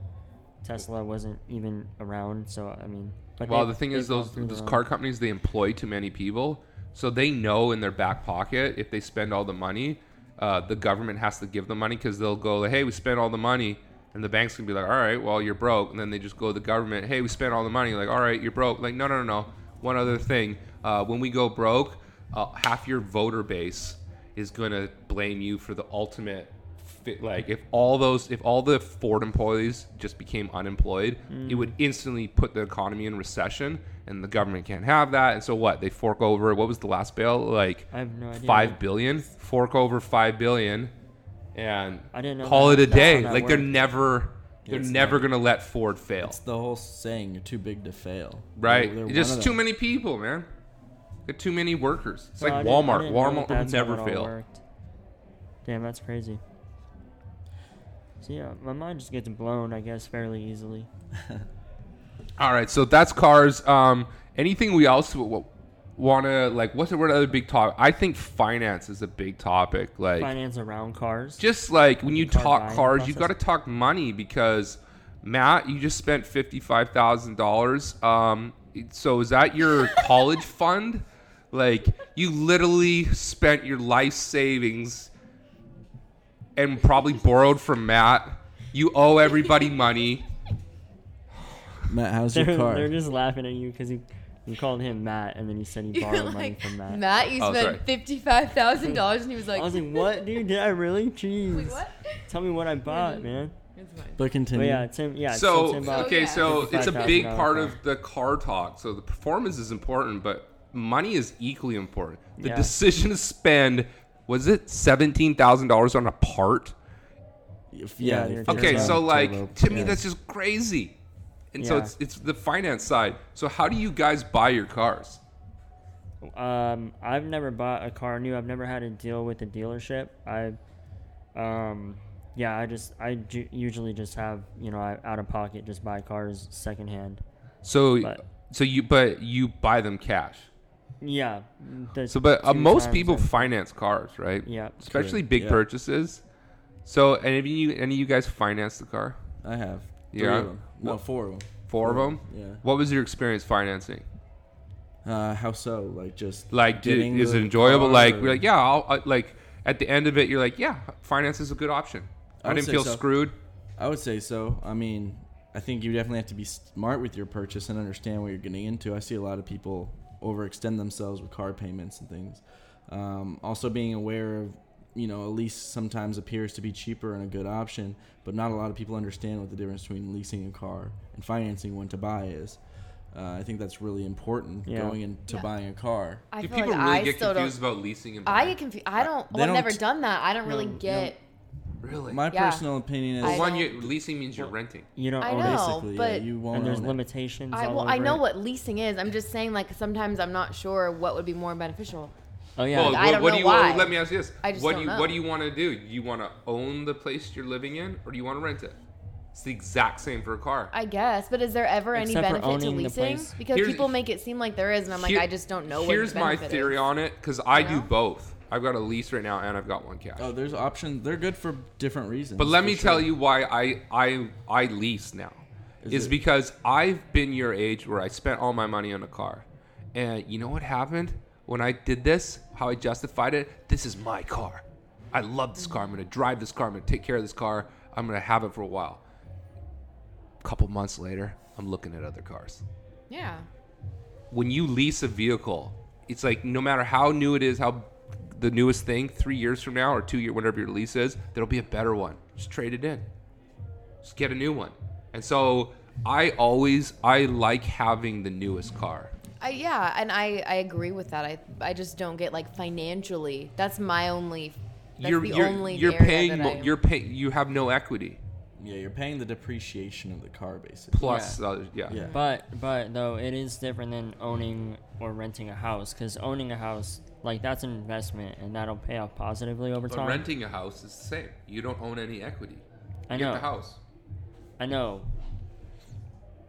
Tesla wasn't even around, so I mean. But Well, they- the thing is, those those car companies they employ too many people, so they know in their back pocket if they spend all the money, uh, the government has to give them money because they'll go, hey, we spent all the money, and the bank's gonna be like, all right, well you're broke, and then they just go to the government, hey, we spent all the money, like, all right, you're broke, like, no, no, no, no. One other thing, uh, when we go broke, uh, half your voter base is gonna blame you for the ultimate fit, like if all those if all the Ford employees just became unemployed, it would mm. instantly put the economy in recession, and the government can't have that. And so what? They fork over what was the last bail? Like I have no idea. five billion. Fork over five billion, and I didn't know call that- it a day. that Like they're never they're It's never not- gonna let Ford fail. It's the whole saying, you're too big to fail. Right? They're- they're Just too many people, man. Got too many workers. It's No, like I Walmart. Walmart will never it fail. Damn, that's crazy. So yeah, my mind just gets blown, I guess, fairly easily. All right, so that's cars. Um, anything we else want to like? What's what other big topic? I think finance is a big topic. Like, Finance around cars. just like when you car talk cars, you've got to talk money because Matt, you just spent fifty five thousand dollars. Um, so is that your college fund? Like, you literally spent your life savings and probably borrowed from Matt. You owe everybody money. Matt, how's They're, your car? they're just laughing at you because you, you called him Matt and then you said he You're borrowed money like, from Matt. Matt, you Oh, spent fifty-five thousand dollars, and he was like, I was like, what, dude? Did I really? Jeez. Wait, what? Tell me what I bought, man. It's fine. but But continue. yeah, Tim. Yeah. so Tim bought- okay, so it's a big $55,000 part car. of the car talk. So the performance is important, but money is equally important. The Yeah. decision to spend was it seventeen thousand dollars on a part? If- Yeah, if your it's Okay, turbo. so like turbo, to me yeah. that's just crazy. And so it's it's the finance side. So how do you guys buy your cars? Um, I've never bought a car new. I've never had a deal with a dealership. I, um, yeah, I just I ju- usually just have you know I, out of pocket just buy cars secondhand. So But- so you but you buy them cash. Yeah. the So but uh, most people I've- finance cars, right? Yeah. Especially Correct, big yeah. purchases. So any of you any of you guys finance the car? I have. Three Yeah. of them. No, four of them. Four of them? Yeah. What was your experience financing? Uh, how so? Like just Like, did, is it enjoyable? Like, or- you're like, yeah, I'll, I, like at the end of it, you're like, yeah, finance is a good option. I I, didn't feel so. screwed. I would say so. I mean, I think you definitely have to be smart with your purchase and understand what you're getting into. I see a lot of people overextend themselves with car payments and things. Um, also, being aware of, you know, a lease sometimes appears to be cheaper and a good option, but not a lot of people understand what the difference between leasing a car and financing one to buy is. Uh, I think that's really important Yeah. going into Yeah. buying a car. I Do people like really I get still confused don't. about leasing and I get confused. I don't. They Well, I've never don't- done that. I don't really No, no. get. Really? My Yeah. personal opinion is I one, don't- you, leasing means you're renting. You don't I own know, it. basically yeah, but- you won't And there's own it. limitations. I all well, I over know it. what leasing is. I'm just saying, like sometimes I'm not sure what would be more beneficial. Oh yeah. Well, I what, don't what know do you oh, why. let me ask you this? I just what don't do you know. what do you want to do? Do you want to own the place you're living in or do you want to rent it? It's the exact same for a car. I guess, but is there ever any Except for benefit to owning the leasing? place. Because Here's- people make it seem like there is, and I'm like, Here- I just don't know what Here's the my benefit theory is. on it because I do know? both. I've got a lease right now and I've got one cash. Oh, there's options. They're good for different reasons. But let me sure. tell you why I I I lease now. Is Is, it- because I've been your age where I spent all my money on a car. And you know what happened when I did this? How I justified it? This is my car. I love this car. I'm going to drive this car. I'm going to take care of this car. I'm going to have it for a while. A couple months later, I'm looking at other cars. Yeah. When you lease a vehicle, it's like no matter how new it is, how the newest thing, three years from now or two year, whatever your lease is, there'll be a better one. Just trade it in. Just get a new one. And so I always I like having the newest car. I, yeah, and I, I agree with that. I I just don't get like financially. That's my only. That's you're the you're, only you're paying mo- you're paying you have no equity Yeah, you're paying the depreciation of the car basically. plus Yeah. others. Yeah. Yeah. But but though it is different than owning or renting a house because owning a house like that's an investment and that'll pay off positively over But time. renting a house is the same. You don't own any equity. You I get know. the house. I know.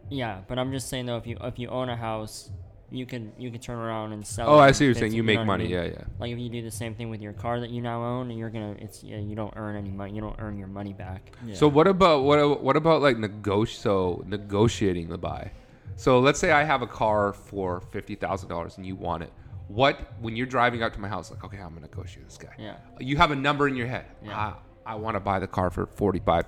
Yeah, but I'm just saying though, if you if you own a house, you can you can turn around and sell. Oh, it I see what you're saying. You make what I money. mean? Yeah, yeah. Like if you do the same thing with your car that you now own, and you're gonna it's yeah, you don't earn any money. You don't earn your money back. Yeah. So what about what what about like negoti- so negotiating the buy? So let's say I have a car for fifty thousand dollars and you want it. What when you're driving out to my house, like okay, I'm gonna negotiate this guy. Yeah. You have a number in your head. Yeah. I, I want to buy the car for forty five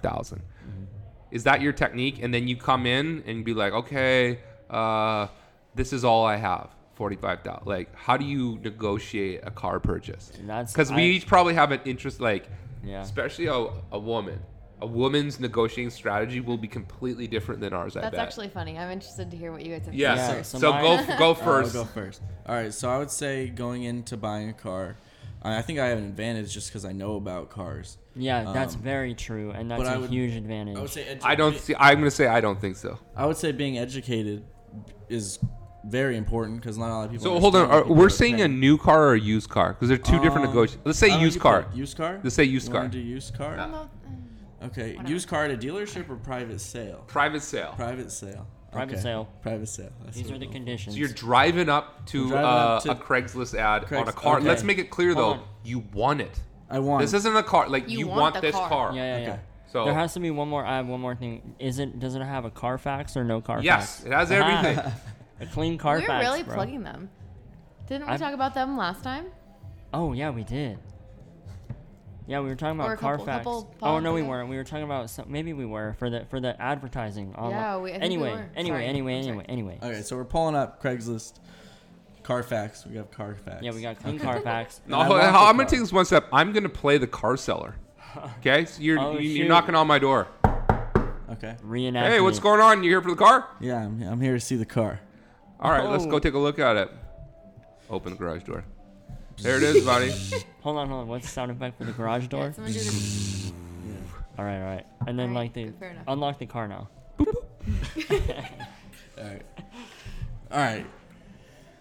Is that your technique? And then you come in and be like, okay, uh, this is all I have. Forty-five thousand. Like, how do you negotiate a car purchase? Because we I- each probably have an interest, like, Yeah. especially a, a woman. A woman's negotiating strategy will be completely different than ours. I That's bet. actually funny. I'm interested to hear what you guys have yeah. to say. Yeah, first. so So, my- go f- go I'll first. go first. All right, so I would say going into buying a car, I I think I have an advantage just because I know about cars. Yeah, that's Um, very true, and that's a would- huge advantage. I would say edu- I don't see. I'm gonna say I don't think so. I would say being educated is very important because not a lot of people. So hold on. Are, we're are saying a new car or a used car because they're two different Um, negotiations. Let's say I don't know, used car. Used car. Let's say used You car. wanna do used car. I'm not- Okay, Whatever. used car at a dealership or private sale. Private sale. Private sale. Private Okay. sale. Private sale. That's These what are the we'll- conditions. So you're driving up to, driving uh, up to- a Craigslist ad on a Craigs- car. okay. Let's make it clear though, Hold on. you want it. I want. This isn't a car. Like you, You want, want this car. car. yeah, yeah, yeah. Okay. So there has to be one more. I have one more thing. Is it? Does it have a Carfax or no Carfax? yes, it has everything. a clean Carfax. We're really bro. plugging them. Didn't we I've- talk about them last time? Oh yeah, we did. Yeah, we were talking about a couple- Carfax. couple oh no, we weren't. We were talking about some. Maybe we were for the for the advertising. On Yeah, we- I think we anyway, were. anyway, Sorry. anyway, I'm anyway, anyway. Okay, so we're pulling up Craigslist, Carfax. We got Carfax. Yeah, we got clean Carfax. No, I hold, hold, I'm gonna take this one step. I'm gonna play the car seller. Okay, so you're Oh, you, you're knocking on my door. Okay. Reenact. Hey, what's going on? You here for the car? Yeah, I'm, I'm here to see the car. All right, let's Oh. go take a look at it. Open the garage door. There it is, buddy. Hold on, hold on. What's the sound effect for the garage door? Yeah, someone do this. all right, all right. And then Alright, like the fair enough. unlock the car now. All right. All right.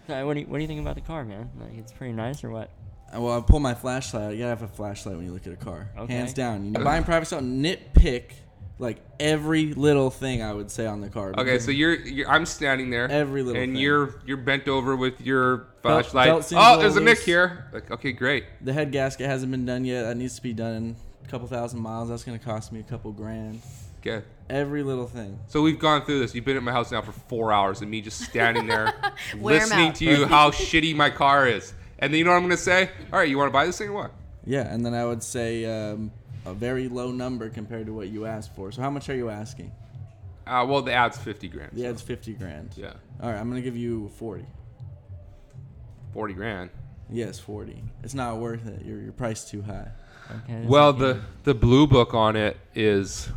So, what do you what do you think about the car, man? Like it's pretty nice or what? Uh, Well, I pull my flashlight. You gotta have a flashlight when you look at a car. Okay. Hands down. You know, buying private sale, nitpick like every little thing I would say on the car. Okay, so you're, you're I'm standing there, Every little and thing. you're you're bent over with your flashlight. belt seems a oh, little there's a nick here. Like, okay, great. the head gasket hasn't been done yet. That needs to be done in a couple thousand miles. That's gonna cost me a couple grand. Okay. Every little thing. So we've gone through this. You've been at my house now for four hours, and me just standing there listening to you how shitty my car is. And then you know what I'm gonna say? All right, you want to buy this thing or what? Yeah, and then I would say um, a very low number compared to what you asked for. So how much are you asking? Uh, well, the ad's fifty grand. The so- ad's fifty grand. Yeah, All right, I'm gonna give you forty. forty grand. Yes, forty. It's not worth it. Your your price too high. Okay. Well, the good. the blue book on it is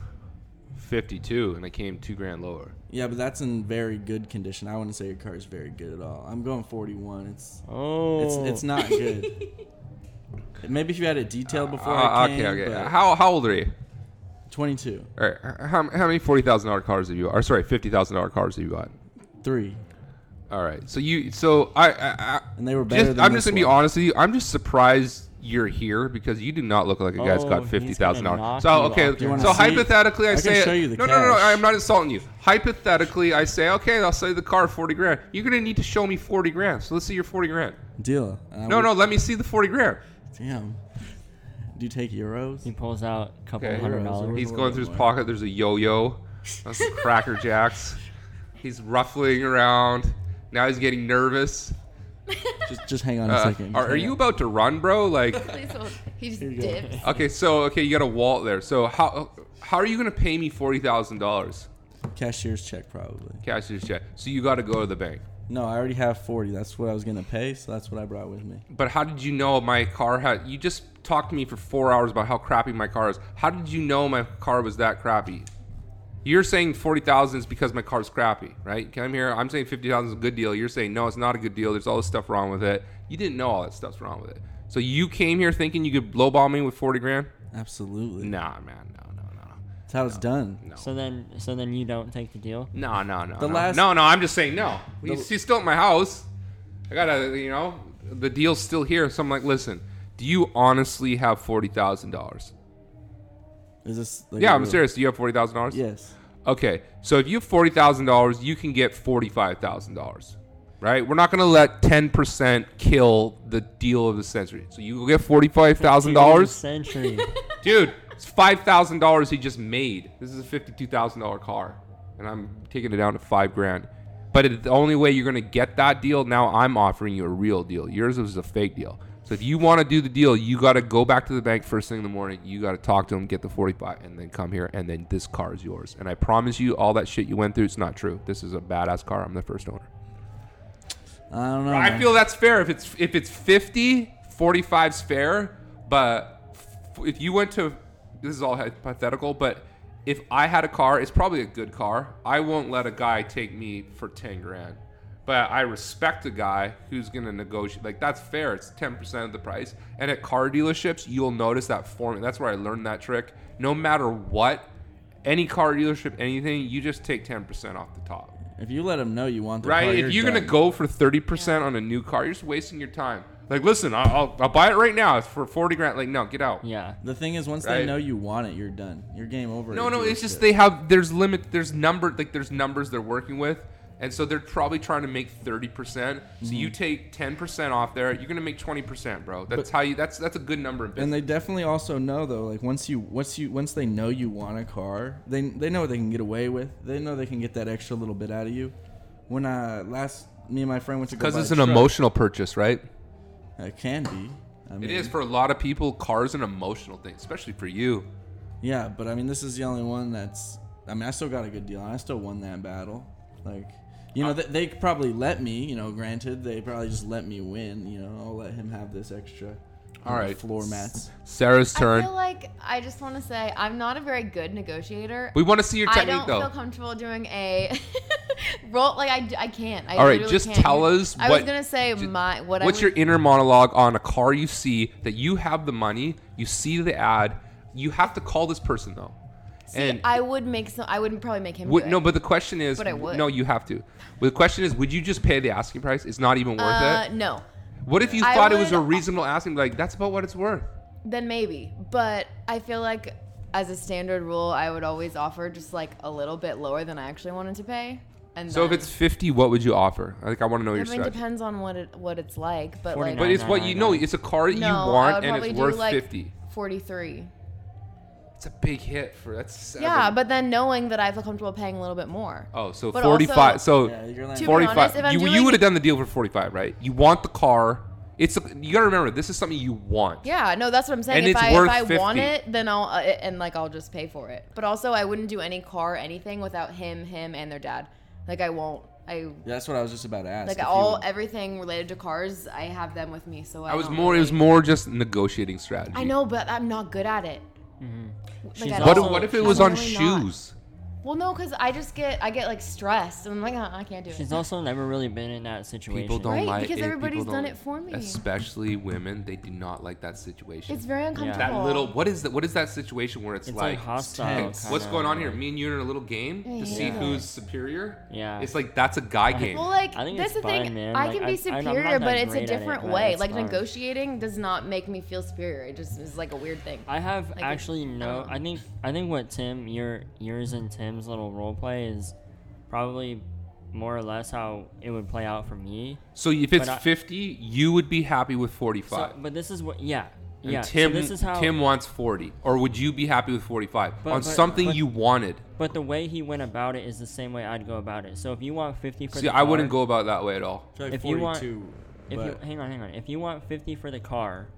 fifty-two, and I came two grand lower. Yeah, but that's in very good condition. I wouldn't say your car is very good at all. I'm going 41. It's oh, it's it's not good. Maybe if you had it detailed before Uh, I okay, came. okay. but How how old are you? 22, All right, how, how many forty thousand dollar cars have you? Or sorry, fifty thousand dollar cars have you got? three, All right, so you so I, I, I and they were better just, than I'm just gonna be honest with you. I'm just surprised you're here because you do not look like a guy oh, got fifty thousand dollars. So okay, so Do you wanna see? hypothetically, I, I say show you the no, no, no, no. I'm not insulting you. Hypothetically, I say okay, I'll sell you the car forty grand. You're gonna need to show me forty grand. So let's see your forty grand. deal. And I No, would- no, let me see the forty grand. Damn. Do you take euros? he pulls out a couple Okay. hundred Euros, dollars. He's going through his more. pocket. There's a yo-yo, some Cracker Jacks. He's ruffling around. Now he's getting nervous. Just just hang on a Uh, second. are, are you about to run, bro? Like, Please hold. He just you go. dips. okay, so okay, you got a wallet there. So how how are you gonna pay me forty thousand dollars cashier's check probably? cashier's check? So you got to go to the bank. No, I already have 40. That's what I was gonna pay, so that's what I brought with me. But how did you know my car had? You just talked to me for four hours about how crappy my car is. How did you know my car was that crappy? You're saying forty thousand is because my car's crappy, right? Come here. I'm saying fifty thousand is a good deal. You're saying no, it's not a good deal. There's all this stuff wrong with it. You didn't know all that stuff's wrong with it. So you came here thinking you could lowball me with forty grand? Absolutely. Nah, man, That's how it's done. no. So then, so then you don't take the deal. No, no, no. The no. last- no, no. I'm just saying no. The- He's, he's still at my house. I gotta, you know, the deal's still here. So I'm like, listen, do you honestly have forty thousand dollars? Is this? Like Yeah, a I'm real- serious. Do you have forty thousand dollars? Yes. Okay, so if you have forty thousand dollars, you can get forty-five thousand dollars, right? We're not gonna let ten percent kill the deal of the century. So you go get forty-five thousand dollars, Century. dude. It's five thousand dollars he just made. This is a fifty-two thousand dollar car, and I'm taking it down to five grand. But it, the only way you're gonna get that deal now, I'm offering you a real deal. Yours was a fake deal. So if you want to do the deal, you got to go back to the bank first thing in the morning. You got to talk to them, get the 45, and then come here, and then this car is yours. And I promise you, all that shit you went through, it's not true. This is a badass car. I'm the first owner. I don't know. I man. feel that's fair. If it's if it's 50, 45's fair. But f- if you went to, this is all hypothetical, but if I had a car, it's probably a good car. I won't let a guy take me for 10 grand. But I respect a guy who's going to negotiate. Like, that's fair. It's 10% of the price. And at car dealerships, you'll notice that formula. That's where I learned that trick. No matter what, any car dealership, anything, you just take 10% off the top If you let them know you want the right? car, if you're gonna go for thirty percent on a new car, you're just wasting your time. Like, listen, I'll, I'll, I'll buy it right now. It's for forty grand. Like, no, get out. yeah. The thing is, once Right. they know you want it, you're done. You're game over. No, at no, a it's just dealership. they have there's limit. There's number like there's numbers they're working with, and so they're probably trying to make thirty percent. So you Mm-hmm. take ten percent off there, you're gonna make twenty percent, bro. That's how you. That's that's a good number in business. And they definitely also know though, like once you once you once they know you want a car, they they know what they can get away with. They know they can get that extra little bit out of you. When uh last me and my friend went to go Because buy it's a an truck- emotional purchase, right? It can be. I mean, It is for a lot of people. Cars an emotional thing, especially for you. Yeah, but I mean, this is the only one that's. I mean, I still got a good deal. and I still won that battle. Like, you know, uh, they, they probably let me. You know, granted, they probably just let me win. You know, I'll let him have this extra. You All know, right. floor mats. Sarah's turn. I feel like I just want to say I'm not a very good negotiator. we want to see your technique, I don't though. feel comfortable doing a roll like I, I can't. I All right, literally just can't. tell us I what- was gonna say ju- my what What's I your would, inner monologue on a car you see that you have the money, you see the ad, you have to call this person though. see, and I would make some. I wouldn't probably make him. would, do no, but the question is, But I would. no, you have to. Well, the question is, would you just pay the asking price? It's not even worth it. uh, it. no. What if you I thought it was a reasonable asking? Like that's about what it's worth. Then maybe. But I feel like as a standard rule, I would always offer just like a little bit lower than I actually wanted to pay. And So if then- it's fifty, what would you offer? Like I want to know I your mean, strategy. depends on what it what it's like, but like But it's what you know. It's a car that no, you I want, and probably it's do worth like fifty. forty three. It's a big hit for that's seven. Yeah, but then knowing that I feel comfortable paying a little bit more. oh, so but forty-five. also- so Yeah, you're To be 45 honest, if I'm you, you would have done the deal for 45 right you want the car it's a, you gotta remember this is something you want Yeah, no, that's what I'm saying. And if it's I worth if I want 50. it, then I'll uh, and like I'll just pay for it. But also, I wouldn't do any car anything without him, him, and their dad. Like I won't. I that's what I was just about to ask. like if you all would- everything related to cars. I have them with me, so I, i was don't more it was really- more just negotiating strategy I know, but I'm not good at it. At what, if- what if it was on really shoes Well, no, because I just get I get like stressed. and I'm like, uh, I can't do it. She's also never really been in that situation. people don't Right, like because it, everybody's people done it for me. especially women they do not like that situation It's very uncomfortable. that little what is that what is that situation where it's, It's like, like hostile. tense. what's going on here me and you are in a little game to see hate who's superior Yeah. it's like that's a guy game Well, like I think that's it's the thing. man. I Like, can I- be I- superior, but it's a great at it, different way. Like fun. negotiating does not make me feel superior. It just is like a weird thing. I have Like, actually no. I think I think what Tim your yours and Tim's little role play is probably more or less how it would play out for me. so if it's I- 50 you would be happy with 45 So, but this is what yeah And yeah. Tim, so this is how. Tim wants 40. Or would you be happy with 45? But- on but- something but- you wanted. but the way he went about it is the same way I'd go about it. So if you want fifty for See, the I wouldn't go about that way at all. I feel if you want- If you hang on, hang on. If you want fifty for the car,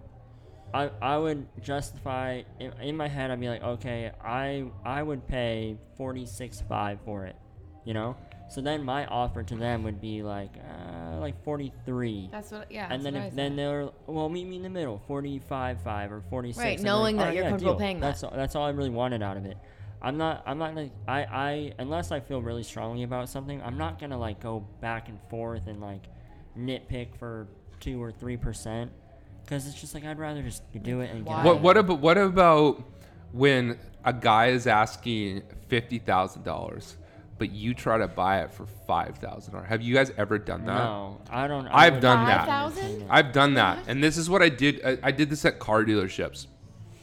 I I would justify in, in my head. I'd be like, okay, I I would pay forty six five for it, you know. So then my offer to them would be like uh, like forty three. That's what. Yeah. And then if then they're well meet me in the middle, forty five five or forty six. Right, knowing that you're comfortable paying that. That's all, that's all I really wanted out of it. I'm not I'm not like I I unless I feel really strongly about something, I'm not gonna like go back and forth and like nitpick for two or three percent because it's just like I'd rather just do it and get. Why? out What of what about what about when a guy is asking fifty thousand dollars, but you try to buy it for five thousand dollars? Have you guys ever done that? No, I don't. I I've would done not that. entertain it. I've done that, and this is what I did. I, I did this at car dealerships,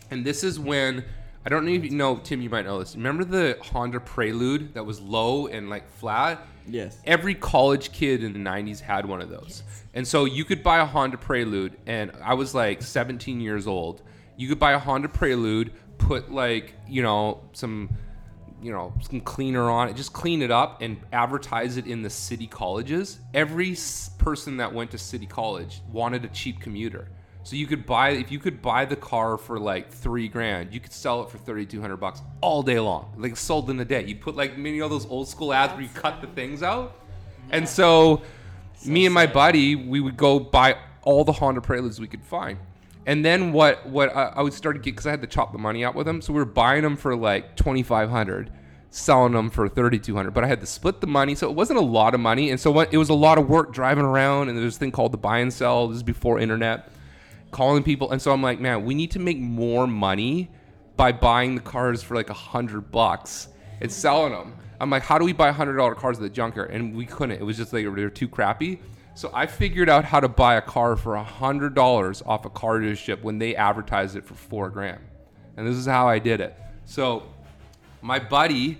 and this is when I don't know if you know Tim. You might know this. Remember the Honda Prelude that was low and like flat? Yes. every college kid in the 90s had one of those. And so you could buy a Honda Prelude, and I was like 17 years old. You could buy a Honda Prelude, put like, you know, some, you know, some cleaner on it, just clean it up and advertise it in the city colleges. Every person that went to city college wanted a cheap commuter. So you could buy if you could buy the car for like three grand, you could sell it for thirty two hundred bucks all day long, like sold in a day. You put like many of those old school ads where you cut the things out, and so, me and my buddy we would go buy all the Honda Preludes we could find, and then what what I, I would start to get because I had to chop the money out with them, so we were buying them for like twenty five hundred. Selling them for thirty two hundred, but I had to split the money, so it wasn't a lot of money, and so what, it was a lot of work driving around. And there's this thing called the buy and sell. This is before internet calling people and so i'm like man we need to make more money by buying the cars for like a hundred bucks and selling them i'm like how do we buy a hundred dollar cars at the junkyard and we couldn't it was just like they were too crappy so i figured out how to buy a car for a hundred dollars off a car dealership when they advertised it for four grand and this is how i did it so my buddy,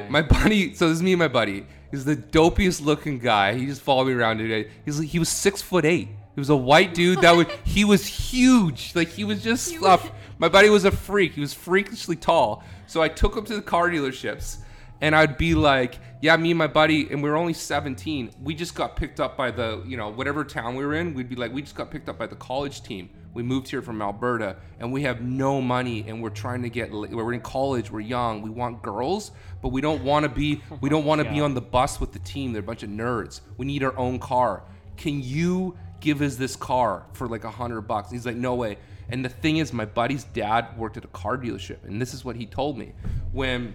guy. my buddy. So this is me and my buddy. He's the dopiest looking guy. He just followed me around today. He's like, he was six foot eight. He was a white dude that would. He was huge. Like he was just stuff. My buddy was a freak. He was freakishly tall. So I took him to the car dealerships, and I'd be like, yeah, me and my buddy, and we were only 17. We just got picked up by the, you know, whatever town we were in. We'd be like, we just got picked up by the college team. We moved here from Alberta, and we have no money, and we're trying to get. We're in college. We're young. We want girls, but we don't want to be. We don't want to be on the bus with the team. They're a bunch of nerds. We need our own car. Can you give us this car for like a hundred bucks? He's like, no way. And the thing is, my buddy's dad worked at a car dealership, and this is what he told me when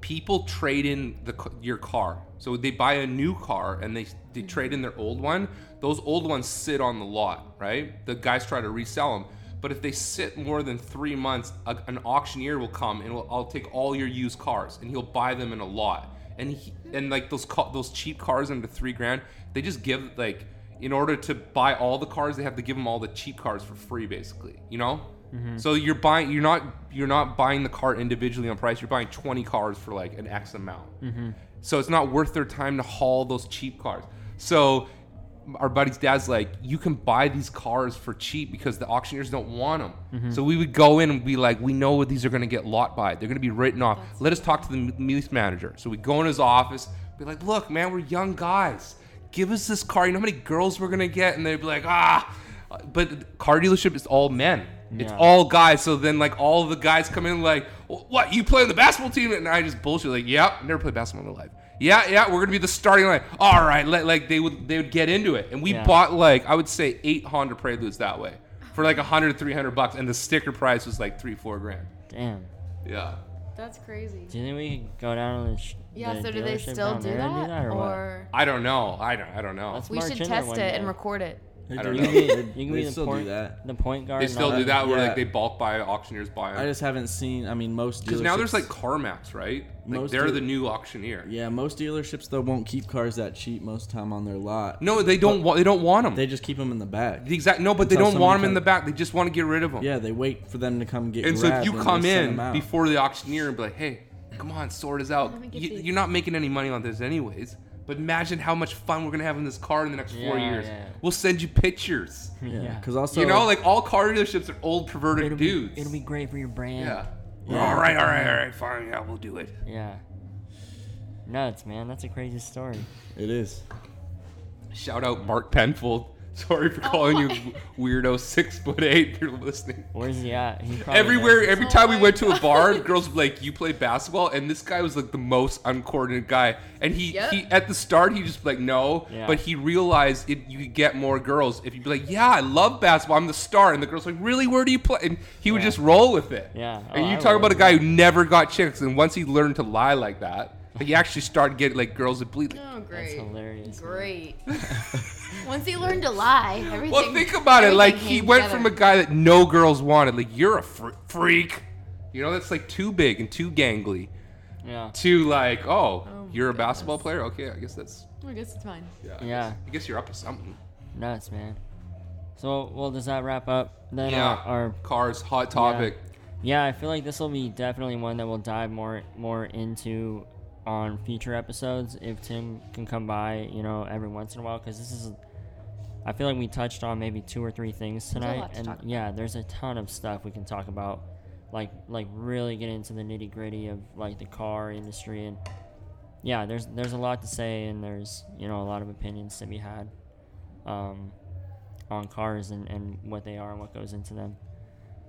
people trade in the your car. So they buy a new car and they they trade in their old one. Those old ones sit on the lot, right? The guys try to resell them. But if they sit more than three months, a, an auctioneer will come and will, I'll take all your used cars and he'll buy them in a lot. And he, and like those those cheap cars under three grand, they just give like in order to buy all the cars, they have to give them all the cheap cars for free, basically. You know. Mm-hmm. So you're buying, you're not, you're not buying the car individually on price. You're buying 20 cars for like an X amount. Mm-hmm. So it's not worth their time to haul those cheap cars. So our buddy's dad's like, you can buy these cars for cheap because the auctioneers don't want them. Mm-hmm. So we would go in and be like, we know these are going to get lot by. They're going to be written off. Let us talk to the lease manager. So we go in his office, be like, look, man, we're young guys. Give us this car. You know how many girls we're going to get? And they'd be like, ah. But car dealership is all men. It's all guys. So then, like, all the guys come in, like, what? You play on the basketball team? And I just bullshit, like, yep, never played basketball in my life. Yeah, yeah, we're gonna be the starting line. All right, let, like they would they would get into it, and we Yeah. bought like I would say eight Honda Preludes that way for like 100 300 bucks, and the sticker price was like three four grand. Damn. Yeah. That's crazy. Do you think we could go down to the sh- Yeah, the so do they dealership still down do there that? and do that or, what? or I don't know. I don't. I don't know. Let's we march should in there test one it day. and record it. They I do don't that. know. You can be They the still point, do that. The point guard. they and still all do that where Yeah. like they bulk buy, auctioneers buy. I just haven't seen. I mean, most Because now there's dealerships- like CarMax, right? Like Most they're deal- the new auctioneer. Yeah, most dealerships though won't keep cars that cheap most time on their lot. No, they don't want. They don't want them. They just keep them in the back. the exact. No, but they Until don't want them in the comes- back. They just want to get rid of them. Yeah, they wait for them to come get. And so if grabbed you and come send in out. before the auctioneer and be like, hey, come on, sort us out. Let me get You, these. you're not making any money on this anyways. But imagine how much fun we're gonna have in this car in the next four Yeah, years. yeah. We'll send you pictures. yeah, Yeah. because also you know, like all car dealerships are old perverted It'll dudes. Be, it'll be great for your brand. yeah. Yeah. All right, all right, all right, fine. Yeah, we'll do it. Yeah. Nuts, man. That's a crazy story. it is. Shout out Mark Penfold. Sorry for calling you weirdo six foot eight. If you're listening. Where's he at? He probably Everywhere, knows. every Oh time we my went to a bar, the girls would be like, "You play basketball," and this guy was like the most uncoordinated guy. And he, Yep. he at the start, he just like, "No," Yeah. but he realized it, you could get more girls if you'd be like, "Yeah, I love basketball. I'm the star," and the girls like, "Really? Where do you play?" And he would Yeah. just roll with it. Yeah. And Oh, you I talk about a would. guy who never got chicks, and once he learned to lie like that, like he actually started getting like girls that bleed. Like, Oh, That's hilarious. Great. Once he learned to lie, everything. well, think about it. Like he went together. from a guy that no girls wanted, like you're a fr- freak. You know, that's like too big and too gangly. Yeah. to like, oh, Oh, you're a goodness. basketball player? Okay, I guess that's I guess it's fine. yeah. I Yeah. guess, I guess you're up to something. Nuts, man. So, well, does that wrap up then Yeah. our, our Cars, hot topic. Yeah, I feel like this will be definitely one that we'll dive more more into on future episodes if Tim can come by, you know, every once in a while because this is I feel like we touched on maybe two or three things tonight to and yeah, there's a ton of stuff we can talk about like like really get into the nitty-gritty of like the car industry and yeah, there's there's a lot to say and there's, you know, a lot of opinions to be had um on cars and, and what they are and what goes into them.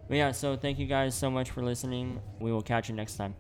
But yeah, so thank you guys so much for listening. We will catch you next time.